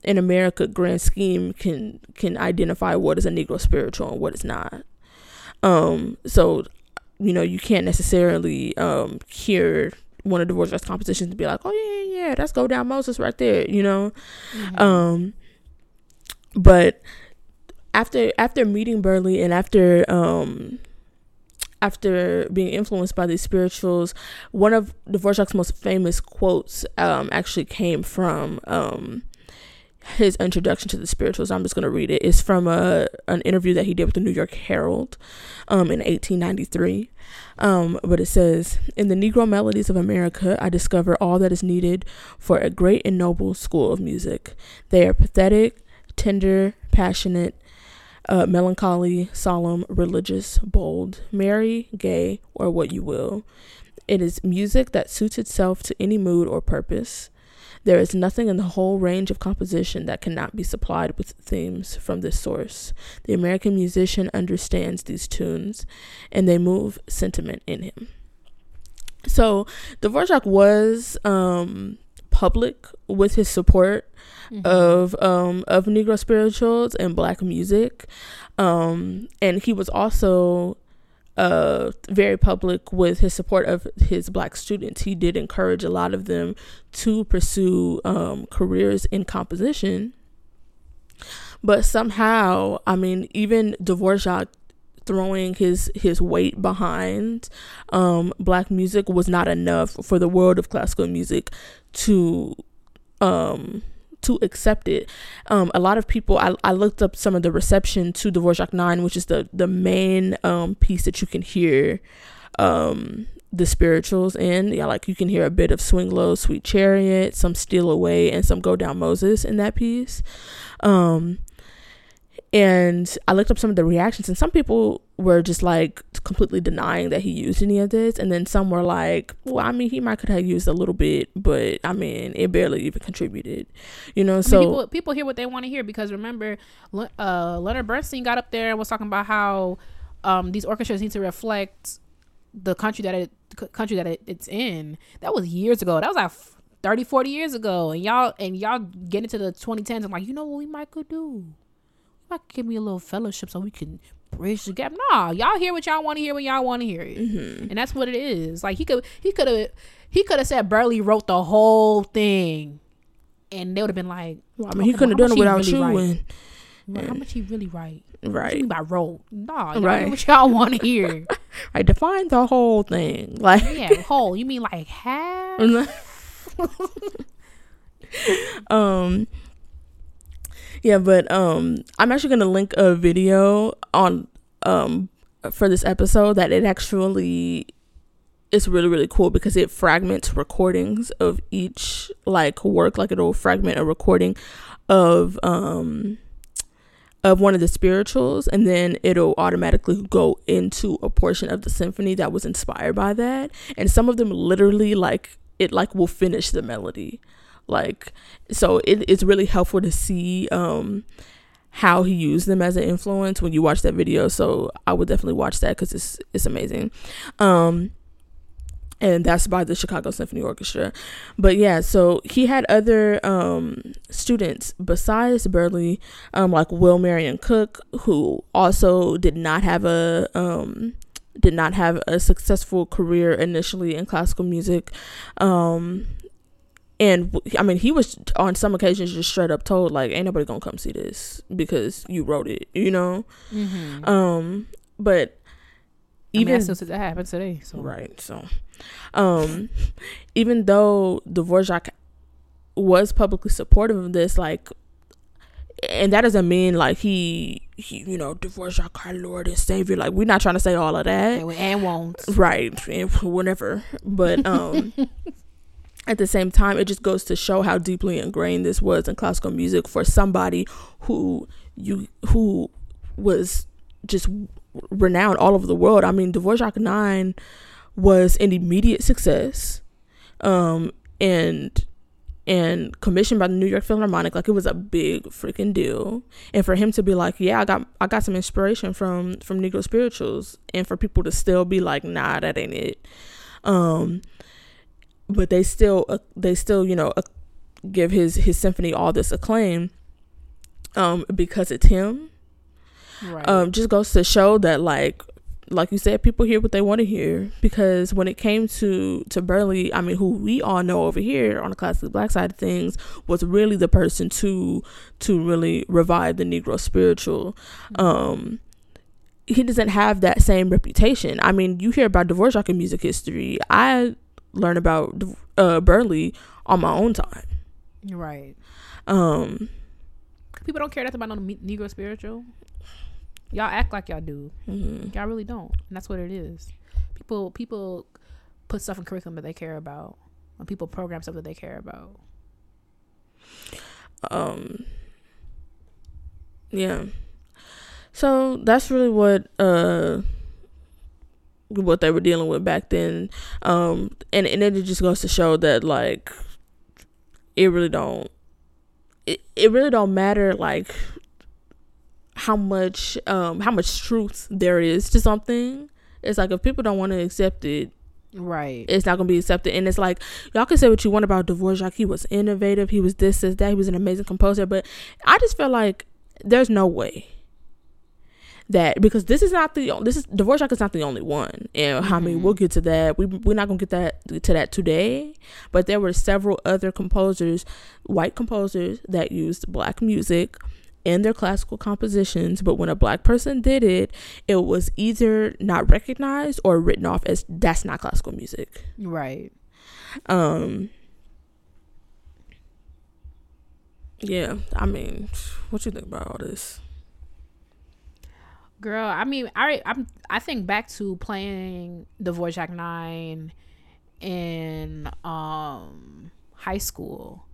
in America grand scheme can can identify what is a Negro spiritual and what is not? Um so you know, you can't necessarily um, hear one of the Dvorak's compositions to be like, oh yeah, yeah, yeah, that's go down Moses right there, you know. Mm-hmm. Um, but after after meeting Burleigh and after um after being influenced by these spirituals, one of Dvorak's most famous quotes um actually came from um his introduction to the spirituals. I'm just going to read it. It's from a an interview that he did with the New York Herald um, in 1893. Um, but it says, In the Negro melodies of America, I discover all that is needed for a great and noble school of music. They are pathetic, tender, passionate, uh, melancholy, solemn, religious, bold, merry, gay, or what you will. It is music that suits itself to any mood or purpose. There is nothing in the whole range of composition that cannot be supplied with themes from this source. The American musician understands these tunes, and they move sentiment in him. So Dvorak was um, public with his support mm-hmm. of um, of Negro spirituals and Black music, um, and he was also uh, very public with his support of his black students. He did encourage a lot of them to pursue um, careers in composition. But somehow, I mean, even Dvorak throwing his his weight behind um, black music was not enough for the world of classical music to um, to accept it. Um, a lot of people, I, I looked up some of the reception to Dvorak 9, which is the, the main um, piece that you can hear um, the spirituals in. Yeah, like you can hear a bit of Swing Low, Sweet Chariot, some Steal Away, and some Go Down Moses in that piece. Um, and I looked up some of the reactions, and some people were just like completely denying that he used any of this, and then some were like, "Well, I mean, he might could have used a little bit, but I mean, it barely even contributed." You know, so I mean, people, people hear what they want to hear because remember, uh, Leonard Bernstein got up there and was talking about how um, these orchestras need to reflect the country that it country that it, it's in. That was years ago. That was like 30, 40 years ago, and y'all and y'all get into the 2010s. I'm like, you know what we might could do? Might give me a little fellowship so we can bridge the gap. Nah, y'all hear what y'all want to hear when y'all want to hear it, Mm-hmm. and that's what it is. Like he could he could have he could have said Burleigh wrote the whole thing, and they would have been like, Well, I mean, he couldn't have done it without really you. write? And, well, how much he really write? What you right, mean by wrote? Nah, y'all Right. what y'all want to hear. I defined the whole thing. Like, yeah, whole. You mean like half? um, yeah, but um, I'm actually gonna link a video on um for this episode that it actually is really really cool because it fragments recordings of each like work like it'll fragment a recording of um of one of the spirituals and then it'll automatically go into a portion of the symphony that was inspired by that and some of them literally like it like will finish the melody like so it, it's really helpful to see um how he used them as an influence when you watch that video so i would definitely watch that because it's it's amazing um and that's by the Chicago Symphony Orchestra. But yeah, so he had other um, students besides Burleigh, um, like Will Marion Cook, who also did not have a um, did not have a successful career initially in classical music. Um, and I mean, he was on some occasions just straight up told like, "Ain't nobody gonna come see this because you wrote it," you know. Mm-hmm. Um, but Even I mean, that happens today. So Right. So, um, even though Dvorak was publicly supportive of this, like, and that doesn't mean like he, he you know, Dvorak our Lord and Savior. Like, we're not trying to say all of that, and, and won't. right? And whatever. But um, at the same time, it just goes to show how deeply ingrained this was in classical music for somebody who you who was just renowned all over the world. I mean, Dvorak Nine was an immediate success, um, and and commissioned by the New York Philharmonic. Like it was a big freaking deal. And for him to be like, yeah, I got I got some inspiration from from Negro spirituals, and for people to still be like, nah, that ain't it. Um, but they still uh, they still you know uh, give his his symphony all this acclaim, um, because it's him. Right. um just goes to show that like like you said people hear what they want to hear. Because when it came to to Burleigh I mean who we all know over here on the classic black side of things was really the person to to really revive the negro spiritual. Um he doesn't have that same reputation. I mean you hear about Dvorak in music history. I learned about uh Burleigh on my own time right. um People don't care nothing about no Negro spiritual. Y'all act like y'all do. mhm. Y'all really don't, and that's what it is. People people put stuff in curriculum that they care about. When people program stuff that they care about. um yeah so that's really what uh what they were dealing with back then um and and it just goes to show that like it really don't it, it really don't matter like how much um how much truth there is to something it's like if people don't want to accept it Right. it's not gonna be accepted. And it's like y'all can say what you want about Dvorak. He was innovative. He was this, this, that. He was an amazing composer. But I just feel like there's no way that because this is not the this is Dvorak is not the only one. And I mean Mhm. we'll get to that. We we're not gonna get that to that today. But there were several other composers, white composers that used black music in their classical compositions, but when a black person did it, it was either not recognized or written off as that's not classical music. Right. Um Yeah, I mean, what you think about all this? Girl, I mean, I I'm I think back to playing the Dvorak Nine in um high school,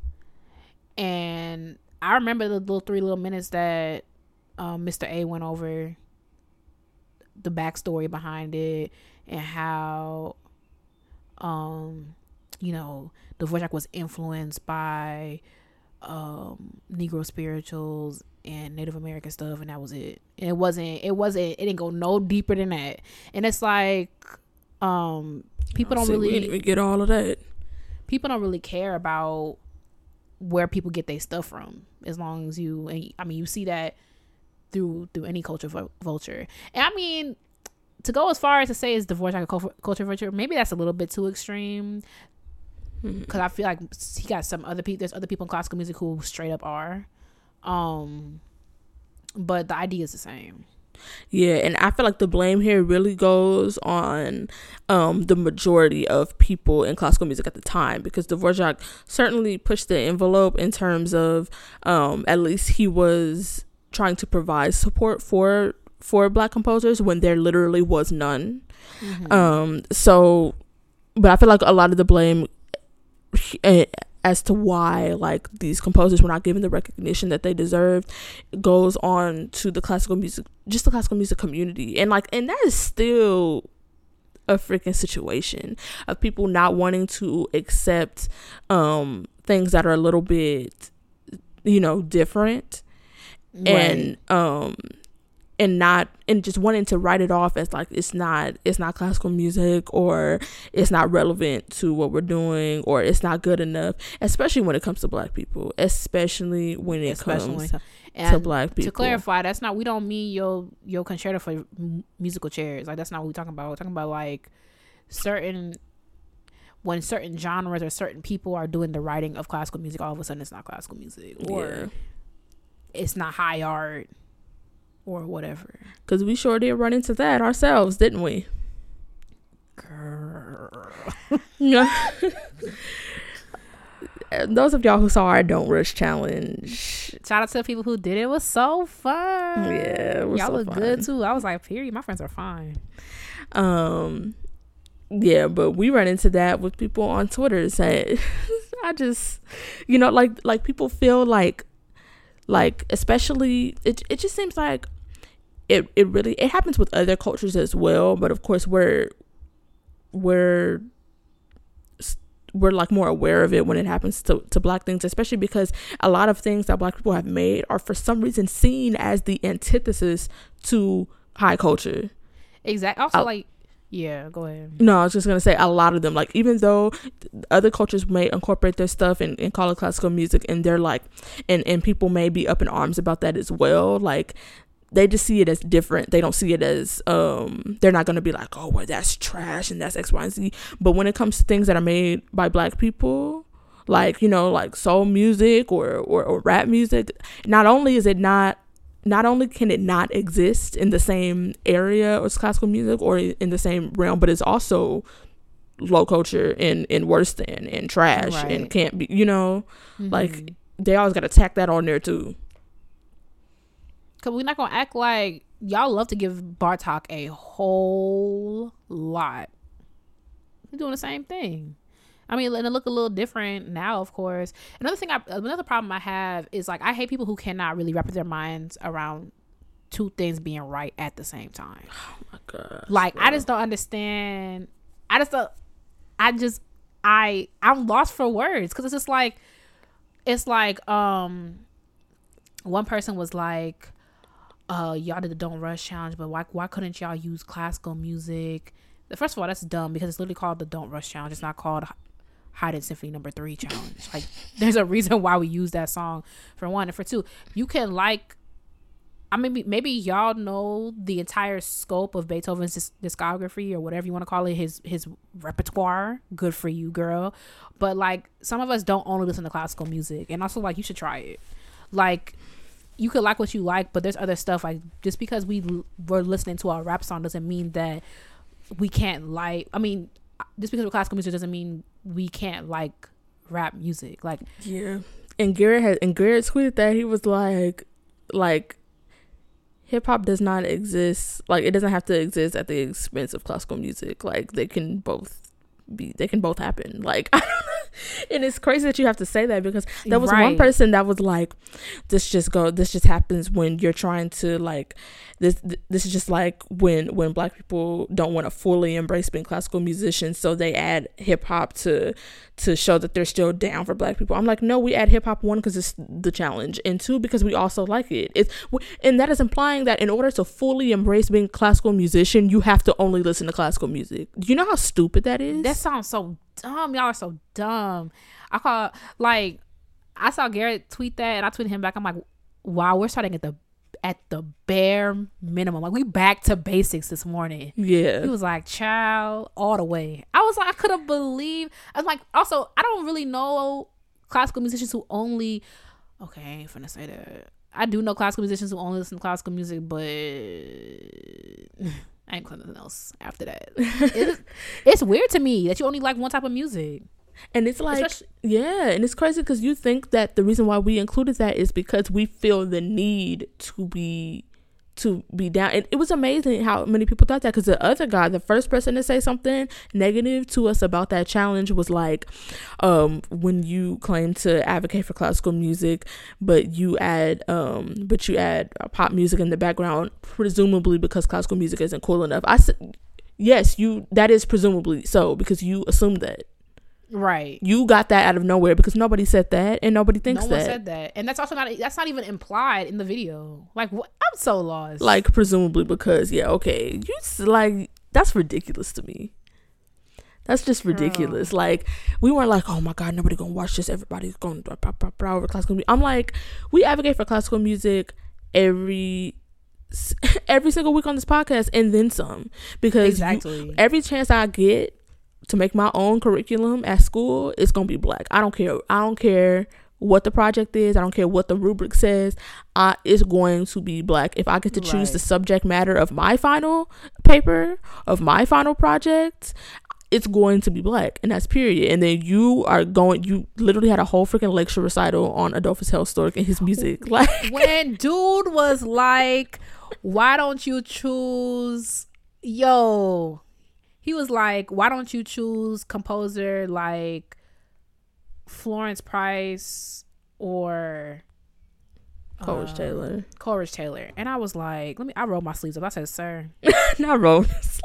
and I remember the little three little minutes that um, Mr. A went over the backstory behind it and how um you know the Dvorak was influenced by um Negro spirituals and Native American stuff and that was it. And it wasn't it wasn't it didn't go no deeper than that. And it's like um people don't See, we really didn't even get all of that. people don't really care about where people get their stuff from as long as you and I mean you see that through through any culture vulture. And I mean to go as far as to say is Dvorak like a culture vulture, maybe that's a little bit too extreme. Because hmm. I feel like he got some other people. There's other people in classical music who straight up are, um, but the idea is the same. Yeah, and I feel like the blame here really goes on um, the majority of people in classical music at the time because Dvorak certainly pushed the envelope in terms of um, at least he was trying to provide support for for black composers when there literally was none. Mm-hmm. Um, so, but I feel like a lot of the blame as to why like these composers were not given the recognition that they deserved goes on to the classical music just the classical music community and like and that is still a freaking situation of people not wanting to accept um things that are a little bit you know different right. and um and not and just wanting to write it off as like it's not it's not classical music or it's not relevant to what we're doing or it's not good enough especially when it comes to black people especially when it especially comes and to black people to clarify that's not we don't mean your your concerto for musical chairs like that's not what we're talking about we're talking about like certain when certain genres or certain people are doing the writing of classical music all of a sudden it's not classical music or yeah. it's not high art or whatever. Because we sure did run into that ourselves, didn't we? Girl. Those of y'all who saw our Don't Rush challenge. Shout out to the people who did it. it was so fun. Yeah, y'all so look fun. good too. I was like, period. My friends are fine. Um, yeah, but we run into that with people on Twitter saying, I just, you know, like like people feel like, like especially it. It just seems like it it really it happens with other cultures as well but of course we're we're we're like more aware of it when it happens to, to black things especially because a lot of things that black people have made are for some reason seen as the antithesis to high culture exactly also I, like yeah, go ahead. No, I was just gonna say a lot of them. Like even though other cultures may incorporate their stuff and, and call it classical music, and they're like, and and people may be up in arms about that as well. Like they just see it as different. They don't see it as um they're not gonna be like, oh well that's trash and that's X, Y, and Z. But when it comes to things that are made by black people, like, you know, like soul music or, or, or rap music, not only is it not not only can it not exist in the same area as classical music or in the same realm, but it's also low culture and, and worse than and trash right. and can't be you know, mm-hmm. like they always gotta tack that on there too. Cause we're not gonna act like y'all love to give Bartok a whole lot. We're doing the same thing. I mean, and it look a little different now, of course. Another thing, I, another problem I have is like I hate people who cannot really wrap their minds around two things being right at the same time. Oh my god! Like bro. I just don't understand. I just don't. I just I I'm lost for words because it's just like it's like um one person was like uh y'all did the don't rush challenge but why why couldn't y'all use classical music first of all that's dumb because it's literally called the don't rush challenge it's not called Haydn Symphony Number Three challenge. Like, there's a reason why we use that song for one, and for two, you can like. I mean, maybe y'all know the entire scope of Beethoven's discography or whatever you want to call it, his his repertoire. Good for you, girl. But like, some of us don't only listen to classical music, and also like, you should try it. Like, you could like what you like, but there's other stuff like just because we l- were listening to a rap song doesn't mean that we can't like. I mean, just because we're classical music doesn't mean we can't like rap music. Like yeah, and Garrett had and Garrett tweeted that he was like, like hip hop does not exist. Like it doesn't have to exist at the expense of classical music. Like they can both be. They can both happen. Like I don't and it's crazy that you have to say that because there was right. one person that was like this just go this just happens when you're trying to like this this is just like when when black people don't want to fully embrace being classical musicians so they add hip hop to to show that they're still down for black people. I'm like no we add hip hop one because it's the challenge and two because we also like it. It's and that is implying that in order to fully embrace being classical musician you have to only listen to classical music. Do you know how stupid that is? That sounds so dumb. Y'all are so dumb. I call like I saw Garrett tweet that and I tweeted him back. I'm like, wow, we're starting at the at the bare minimum. Like we back to basics this morning. Yeah. He was like, child, all the way. I was like, I couldn't believe I was like, also, I don't really know classical musicians who only okay, I ain't finna say that. I do know classical musicians who only listen to classical music, but I ain't nothing else after that. it's, it's weird to me that you only like one type of music. And it's like, Especially- yeah, and it's crazy because you think that the reason why we included that is because we feel the need to be to be down. And it was amazing how many people thought that because the other guy, the first person to say something negative to us about that challenge was like, um, when you claim to advocate for classical music, but you add, um, but you add pop music in the background, presumably because classical music isn't cool enough. I said, yes, you. That is presumably so because you assume that Right. you got that out of nowhere because nobody said that and nobody thinks no one that. said that, and that's also not that's not even implied in the video. Like, what? I'm so lost. Like presumably because yeah, okay, you like that's ridiculous to me. That's just ridiculous. Like we weren't like, oh my god, nobody gonna watch this. Everybody's going to blah, blah, blah, over classical music. I'm like, we advocate for classical music every every single week on this podcast and then some because you- exactly. every chance I get to make my own curriculum at school, it's gonna be black. I don't care. I don't care what the project is. I don't care what the rubric says. I it's going to be black. If I get to choose Right. the subject matter of my final paper of my final project, it's going to be black, and that's period. And then you are going. You literally had a whole freaking lecture recital on Adolphus Hailstork and his music. Like, when dude was like, "Why don't you choose?" Yo, he was like, "Why don't you choose composer like Florence Price or Coach um, Taylor, Coleridge Taylor?" And I was like, "Let me." I rolled my sleeves up. I said, "Sir." not Rose.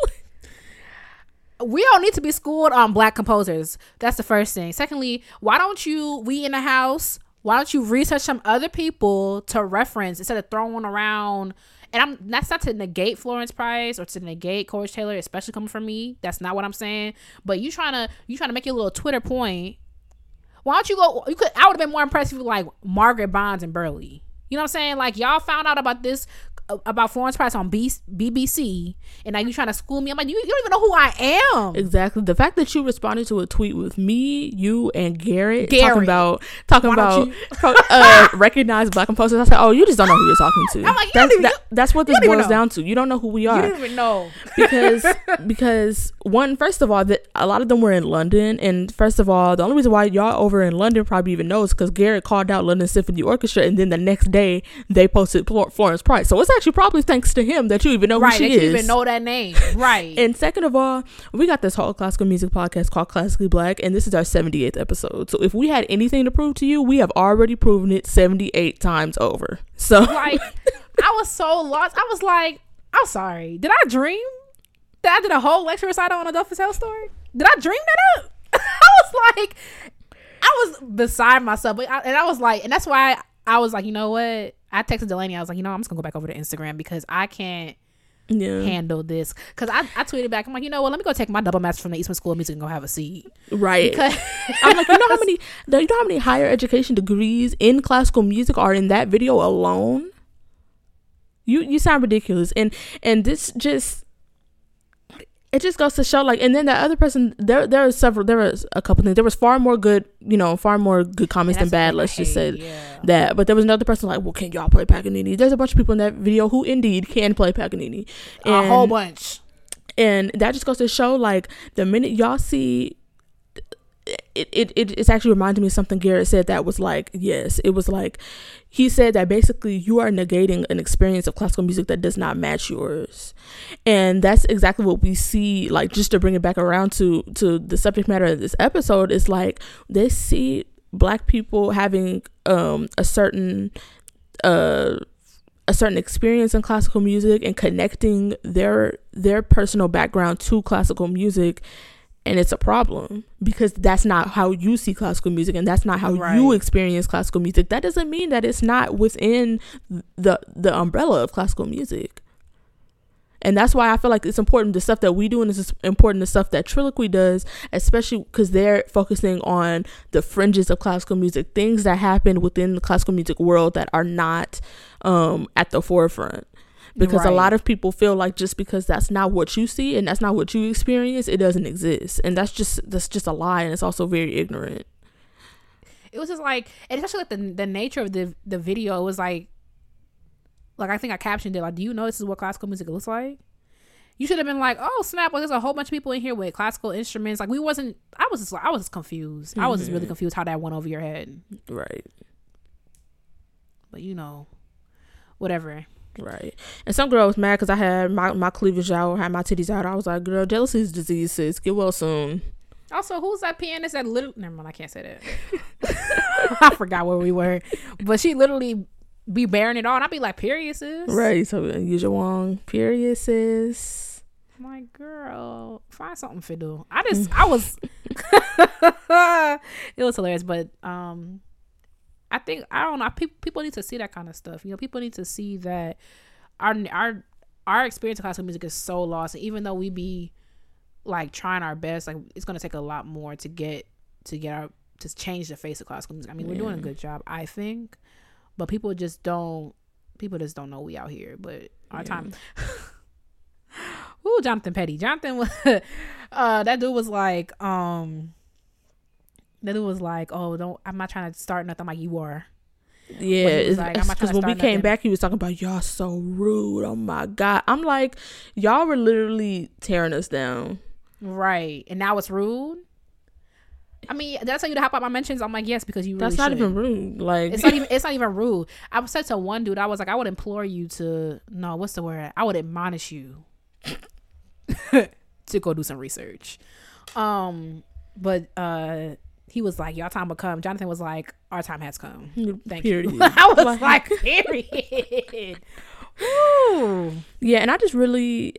we don't need to be schooled on black composers. That's the first thing. Secondly, why don't you we in the house? Why don't you research some other people to reference instead of throwing around? And I'm that's not to negate Florence Price or to negate Coach Taylor, especially coming from me. That's not what I'm saying. But you trying to you trying to make your little Twitter point. Why don't you go? You could. I would have been more impressed if you like Margaret Bonds and Burleigh. You know what I'm saying? Like y'all found out about this about Florence Price on B- BBC, and now you trying to school me. I'm like, you, you don't even know who I am. Exactly. The fact that you responded to a tweet with me, you, and Garrett, Garrett. talking about talking about uh, recognized black composers. I said, "Oh, you just don't know who you're talking to." I'm like, that's, even- that- that's what this boils down to. You don't know who we are. You didn't even know. because because one, first of all, that a lot of them were in London, and first of all, the only reason why y'all over in London probably even knows because Garrett called out London Symphony Orchestra, and then the next day they posted Florence Price. So it's actually probably thanks to him that you even know right, who she that is. you even know that name. Right. And second of all, we got this whole classical music podcast called Classically Black, and this is our 78th episode. So if we had anything to prove to you, we have already proven it 78 times over. So like, I was so lost. I was like, I'm sorry. Did I dream that I did a whole lecture recital on Adolphus Hailstork? Did I dream that up? I was like, I was beside myself. But I, and I was like, and that's why I was like, you know what? I texted Delaney. I was like, you know, I'm just gonna go back over to Instagram because I can't yeah, handle this. Because I, I tweeted back. I'm like, you know what? Let me go take my double master from the Eastman School of Music and go have a seat. right. Because I'm like, you know how many, you know how many higher education degrees in classical music are in that video alone? You you sound ridiculous, and and this just it just goes to show like and then that other person there there are several there was a couple things. There was far more good you know far more good comments than bad let's just say yeah. that. But there was another person like well can y'all play paganini? There's a bunch of people in that video who indeed can play paganini. A whole bunch. and that just goes to show like the minute y'all see it, it, it it's actually reminded me of something Garrett said that was like yes it was like he said that basically you are negating an experience of classical music that does not match yours and that's exactly what we see like just to bring it back around to to the subject matter of this episode is like they see black people having um a certain uh a certain experience in classical music and connecting their their personal background to classical music and it's a problem because that's not how you see classical music and that's not how you experience classical music. That doesn't mean that it's not within the the umbrella of classical music And that's why I feel like it's important the stuff that we do and it's important the stuff that Trilloquy does, especially because they're focusing on the fringes of classical music, things that happen within the classical music world that are not um, at the forefront. Because right. a lot of people feel like just because that's not what you see and that's not what you experience it doesn't exist. And that's just that's just a lie and it's also very ignorant. It was just like and especially like the the nature of the the video it was like like I think I captioned it like do you know this is what classical music looks like you should have been like oh snap well there's a whole bunch of people in here with classical instruments like we wasn't I was just I was confused mm-hmm. I was just really mm-hmm. confused how that went over your head right but you know whatever Right. And some girl was mad because I had my, my cleavage out, had my titties out. I was like, girl, jealousy is disease, sis. Get well soon. Also, who's that pianist that little? Never mind, I can't say that. I forgot where we were, but she literally be bearing it all, and I'd be like, "Period, sis." Right. So use your wrong. Period, sis. My girl, find something for do. I just, I was, it was hilarious, but um, I think I don't know. People people need to see that kind of stuff. You know, people need to see that our our our experience of classical music is so lost. And even though we be like trying our best, like it's gonna take a lot more to get to get our to change the face of classical music. I mean, yeah. we're doing a good job, I think, but people just don't. People just don't know we out here. But our yeah. time. Ooh, Jonathan Petty. Jonathan was uh that dude was like, um then it was like, oh, don't. I'm not trying to start nothing. I'm like, you are. Yeah, because when we came back, he was talking about y'all so rude. Oh my god, I'm like, y'all were literally tearing us down. Right, and now it's rude. I mean, did I tell you to hop out my mentions? I'm like, yes, because you. Really That's not should. even rude. Like, it's not even. It's not even rude. I said to one dude, I was like, I would implore you to. No, what's the word? I would admonish you to go do some research. Um, but uh he was like, "Y'all time will come." Jonathan was like, "Our time has come." Thank period. you. I was like, "Period." Yeah, and I just really,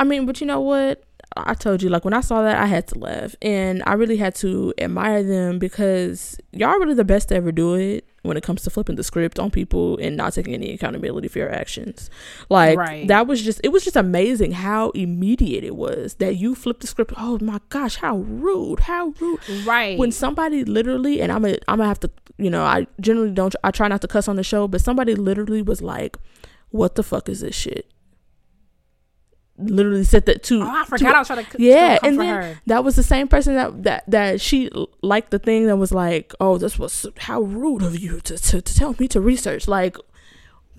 I mean, but you know what? I told you, like when I saw that, I had to laugh, and I really had to admire them because y'all are really the best to ever do it when it comes to flipping the script on people and not taking any accountability for your actions. Like right. that was just it was just amazing how immediate it was that you flipped the script. Oh my gosh, how rude. How rude. Right. When somebody literally and I'm a, I'm gonna have to, you know, I generally don't I try not to cuss on the show, but somebody literally was like, "What the fuck is this shit?" Literally said that to. Oh, I forgot to, I was trying to. Yeah, and then her. that was the same person that that that she liked the thing that was like, oh, this was how rude of you to to, to tell me to research. Like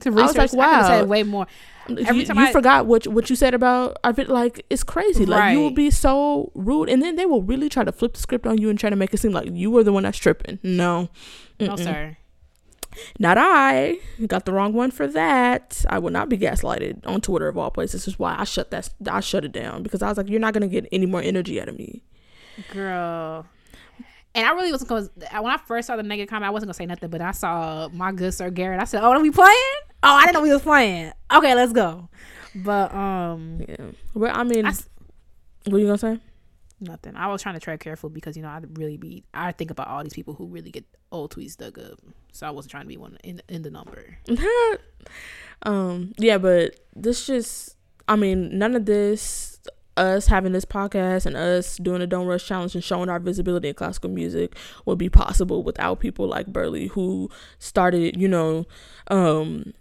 to research, I was like, wow, I said way more. Every you, time you I, forgot what what you said about I feel like it's crazy. Like right. you will be so rude, and then they will really try to flip the script on you and try to make it seem like you were the one that's tripping. No, Mm-mm. no, sir. Not I. Got the wrong one for that. I will not be gaslighted on Twitter of all places. This is why I shut that. I shut it down because I was like, you're not gonna get any more energy out of me, girl. And I really wasn't going to, When I first saw the negative comment, I wasn't gonna say nothing. But I saw my good sir Garrett. I said, "Oh, are we playing? Oh, I didn't know we was playing. Okay, let's go." But um, yeah. Well, I mean, I, what are you gonna say? Nothing. I was trying to tread careful because you know I'd really be. I think about all these people who really get old tweets dug up, so I wasn't trying to be one in in the number. um. Yeah, but this just. I mean, none of this, us having this podcast and us doing the Don't Rush Challenge and showing our visibility in classical music would be possible without people like Burleigh who started. You know, um,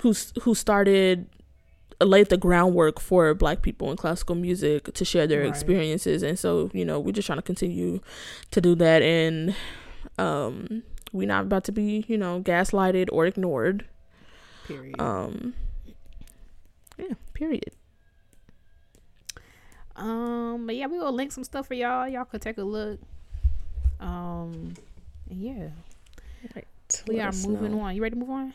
who who started laid the groundwork for black people in classical music to share their right. experiences. And so you know we're just trying to continue to do that. And um we're not about to be you know gaslighted or ignored. Period. Um yeah period. Um but yeah we will link some stuff for y'all. Y'all could take a look. Um yeah. Right. we are moving know. on. You ready to move on?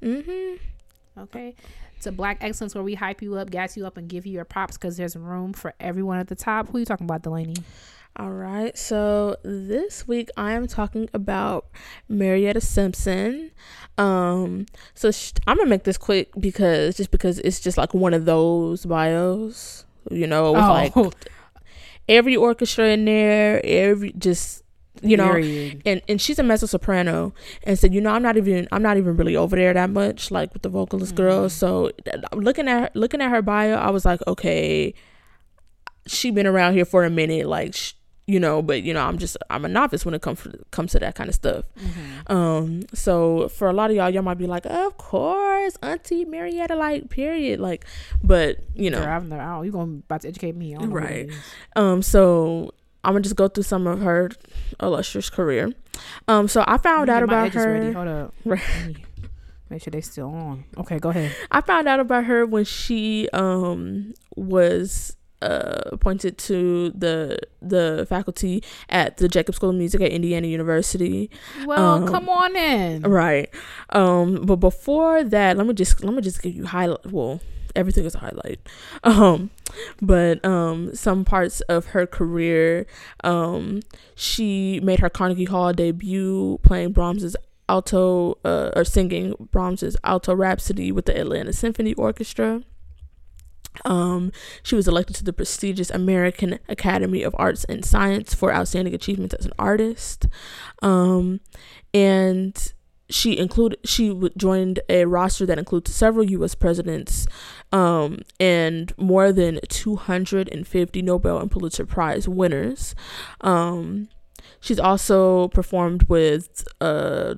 Mm-hmm. Okay to Black Excellence, where we hype you up, gas you up, and give you your props because there's room for everyone at the top. Who are you talking about, Delaney? All right, so this week I am talking about Marietta Simpson. Um, so sh- I'm gonna make this quick because just because it's just like one of those bios, you know, with oh. like every orchestra in there, every just you know Period. and and she's a mezzo soprano and said you know i'm not even i'm not even really over there that much like with the vocalist girl Mhm. so looking at her, looking at her bio i was like okay she been around here for a minute like sh- you know but you know i'm just i'm a novice when it comes comes to that kind of stuff Mhm. um so for a lot of y'all y'all might be like of course auntie marietta like period like but you know Girl, I've never, I don't, you gonna about to educate me? I don't know what it Right. um, so I'm gonna just go through some of her illustrious career. Um, so I found out me get my about edges ready. her. Hold up. Make sure they still on. Okay, go ahead. I found out about her when she um was uh appointed to the the faculty at the Jacob School of Music at Indiana University. Well, Um, come on in. Right. Um, but before that, let me just let me just give you highlight. Well, everything is a highlight. Um, but um, some parts of her career, um, she made her Carnegie Hall debut playing Brahms's alto uh, or singing Brahms's alto Rhapsody with the Atlanta Symphony Orchestra. Um, she was elected to the prestigious American Academy of Arts and Science for outstanding achievements as an artist. Um, and she included she joined a roster that includes several U.S. presidents, um, and more than 250 Nobel and Pulitzer Prize winners. Um, she's also performed with uh,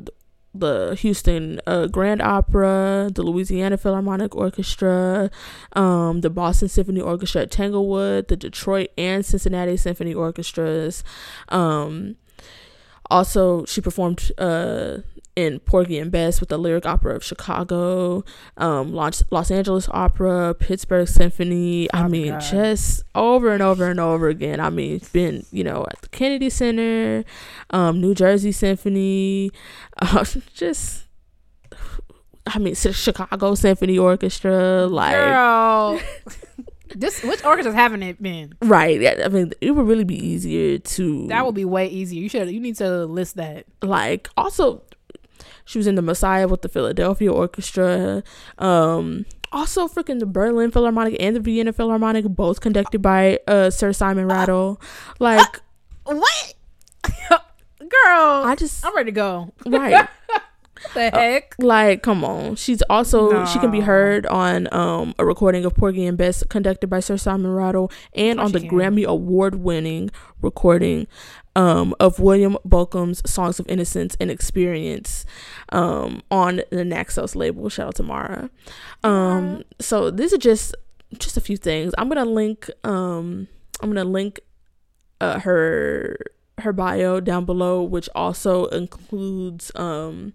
the Houston uh, Grand Opera, the Louisiana Philharmonic Orchestra, um, the Boston Symphony Orchestra at Tanglewood, the Detroit and Cincinnati Symphony Orchestras. Um, also, she performed uh, in Porgy and Bess with the Lyric Opera of Chicago, um, Los, Los Angeles Opera, Pittsburgh Symphony. I Oh mean, God. just over and over and over again. I mean, it's been you know at the Kennedy Center, um, New Jersey Symphony, uh, just. I mean, Chicago Symphony Orchestra, like Girl, this which orchestras haven't it been? right. I mean, it would really be easier to That would be way easier. You should. You need to list that. like also she was in the messiah with the philadelphia orchestra um also freaking the berlin philharmonic and the vienna philharmonic both conducted by uh sir simon rattle like What? Girl, i just I'm ready to go. right the heck? like come on she's also she can be heard on um a recording of porgy and bess conducted by sir simon rattle and on the can. grammy award winning recording um of william Bolcom's songs of innocence and experience um on the naxos label. Shout out to mara. Um so these are just just a few things. I'm gonna link um i'm gonna link uh her her bio down below which also includes um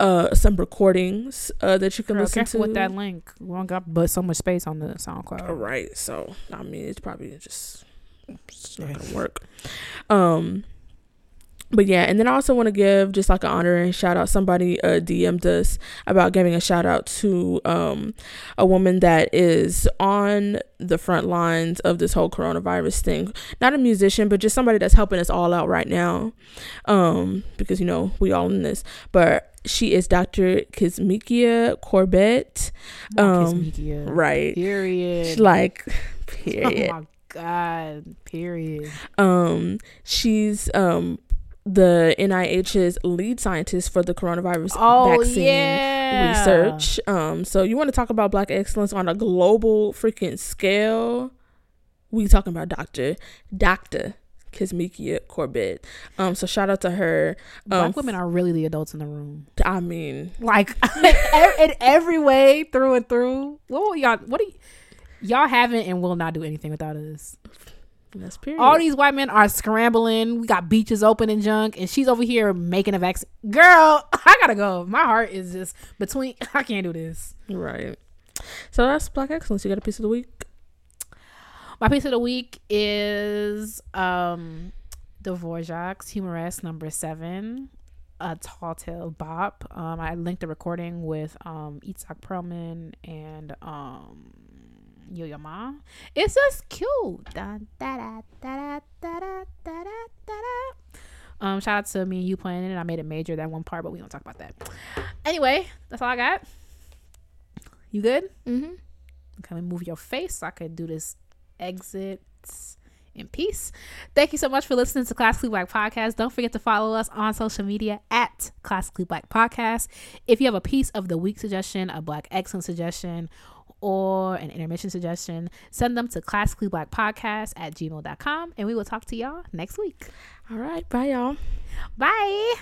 uh some recordings uh that you can Girl, listen careful to. with that link. We don't got but so much space on the SoundCloud. all right so i mean it's probably just it's not gonna work. Um but yeah and then i also want to give just like an honor and shout out somebody uh dm'd us about giving a shout out to um a woman that is on the front lines of this whole coronavirus thing. Not a musician but just somebody that's helping us all out right now. Um because you know we all in this. But she is dr kizzmekia corbett. Um, Mekia. right. Period. like oh period. my god. Period. um she's um the NIH's lead scientist for the coronavirus Oh vaccine yeah. research. Um so you want to talk about black excellence on a global freaking scale? We talking about Dr. Dr. Kizzmekia Corbett. Um so shout out to her. Black Um, women are really the adults in the room. I mean, Like in every way, through and through. What y'all? What do y- y'all haven't and will not do anything without us? that's period. All these white men are scrambling. We got beaches open and junk, and she's over here making a vaccine. Girl, I gotta go. My heart is just between. I can't do this. right. So that's black excellence. You got a piece of the week? My piece of the week is um Dvorak's Humoresque number seven, a tall tale bop. Um, I linked a recording with um Itzhak Perlman and um Yo Yo Ma. It's just cute. Da, da, da, da, da, da, da, da, da. Um, shout out to me and you playing it. I made it major that one part, but we don't talk about that. Anyway, that's all I got. You good? Mm-hmm. Can we move your face so I could do this exit in peace. Thank you so much for listening to Classically Black Podcast. Don't forget to follow us on social media at Classically Black Podcast. If you have a piece of the week suggestion, a Black excellence suggestion, or an intermission suggestion, send them to classicallyblackpodcast at gmail.com and we will talk to y'all next week. All right. Bye, y'all. Bye.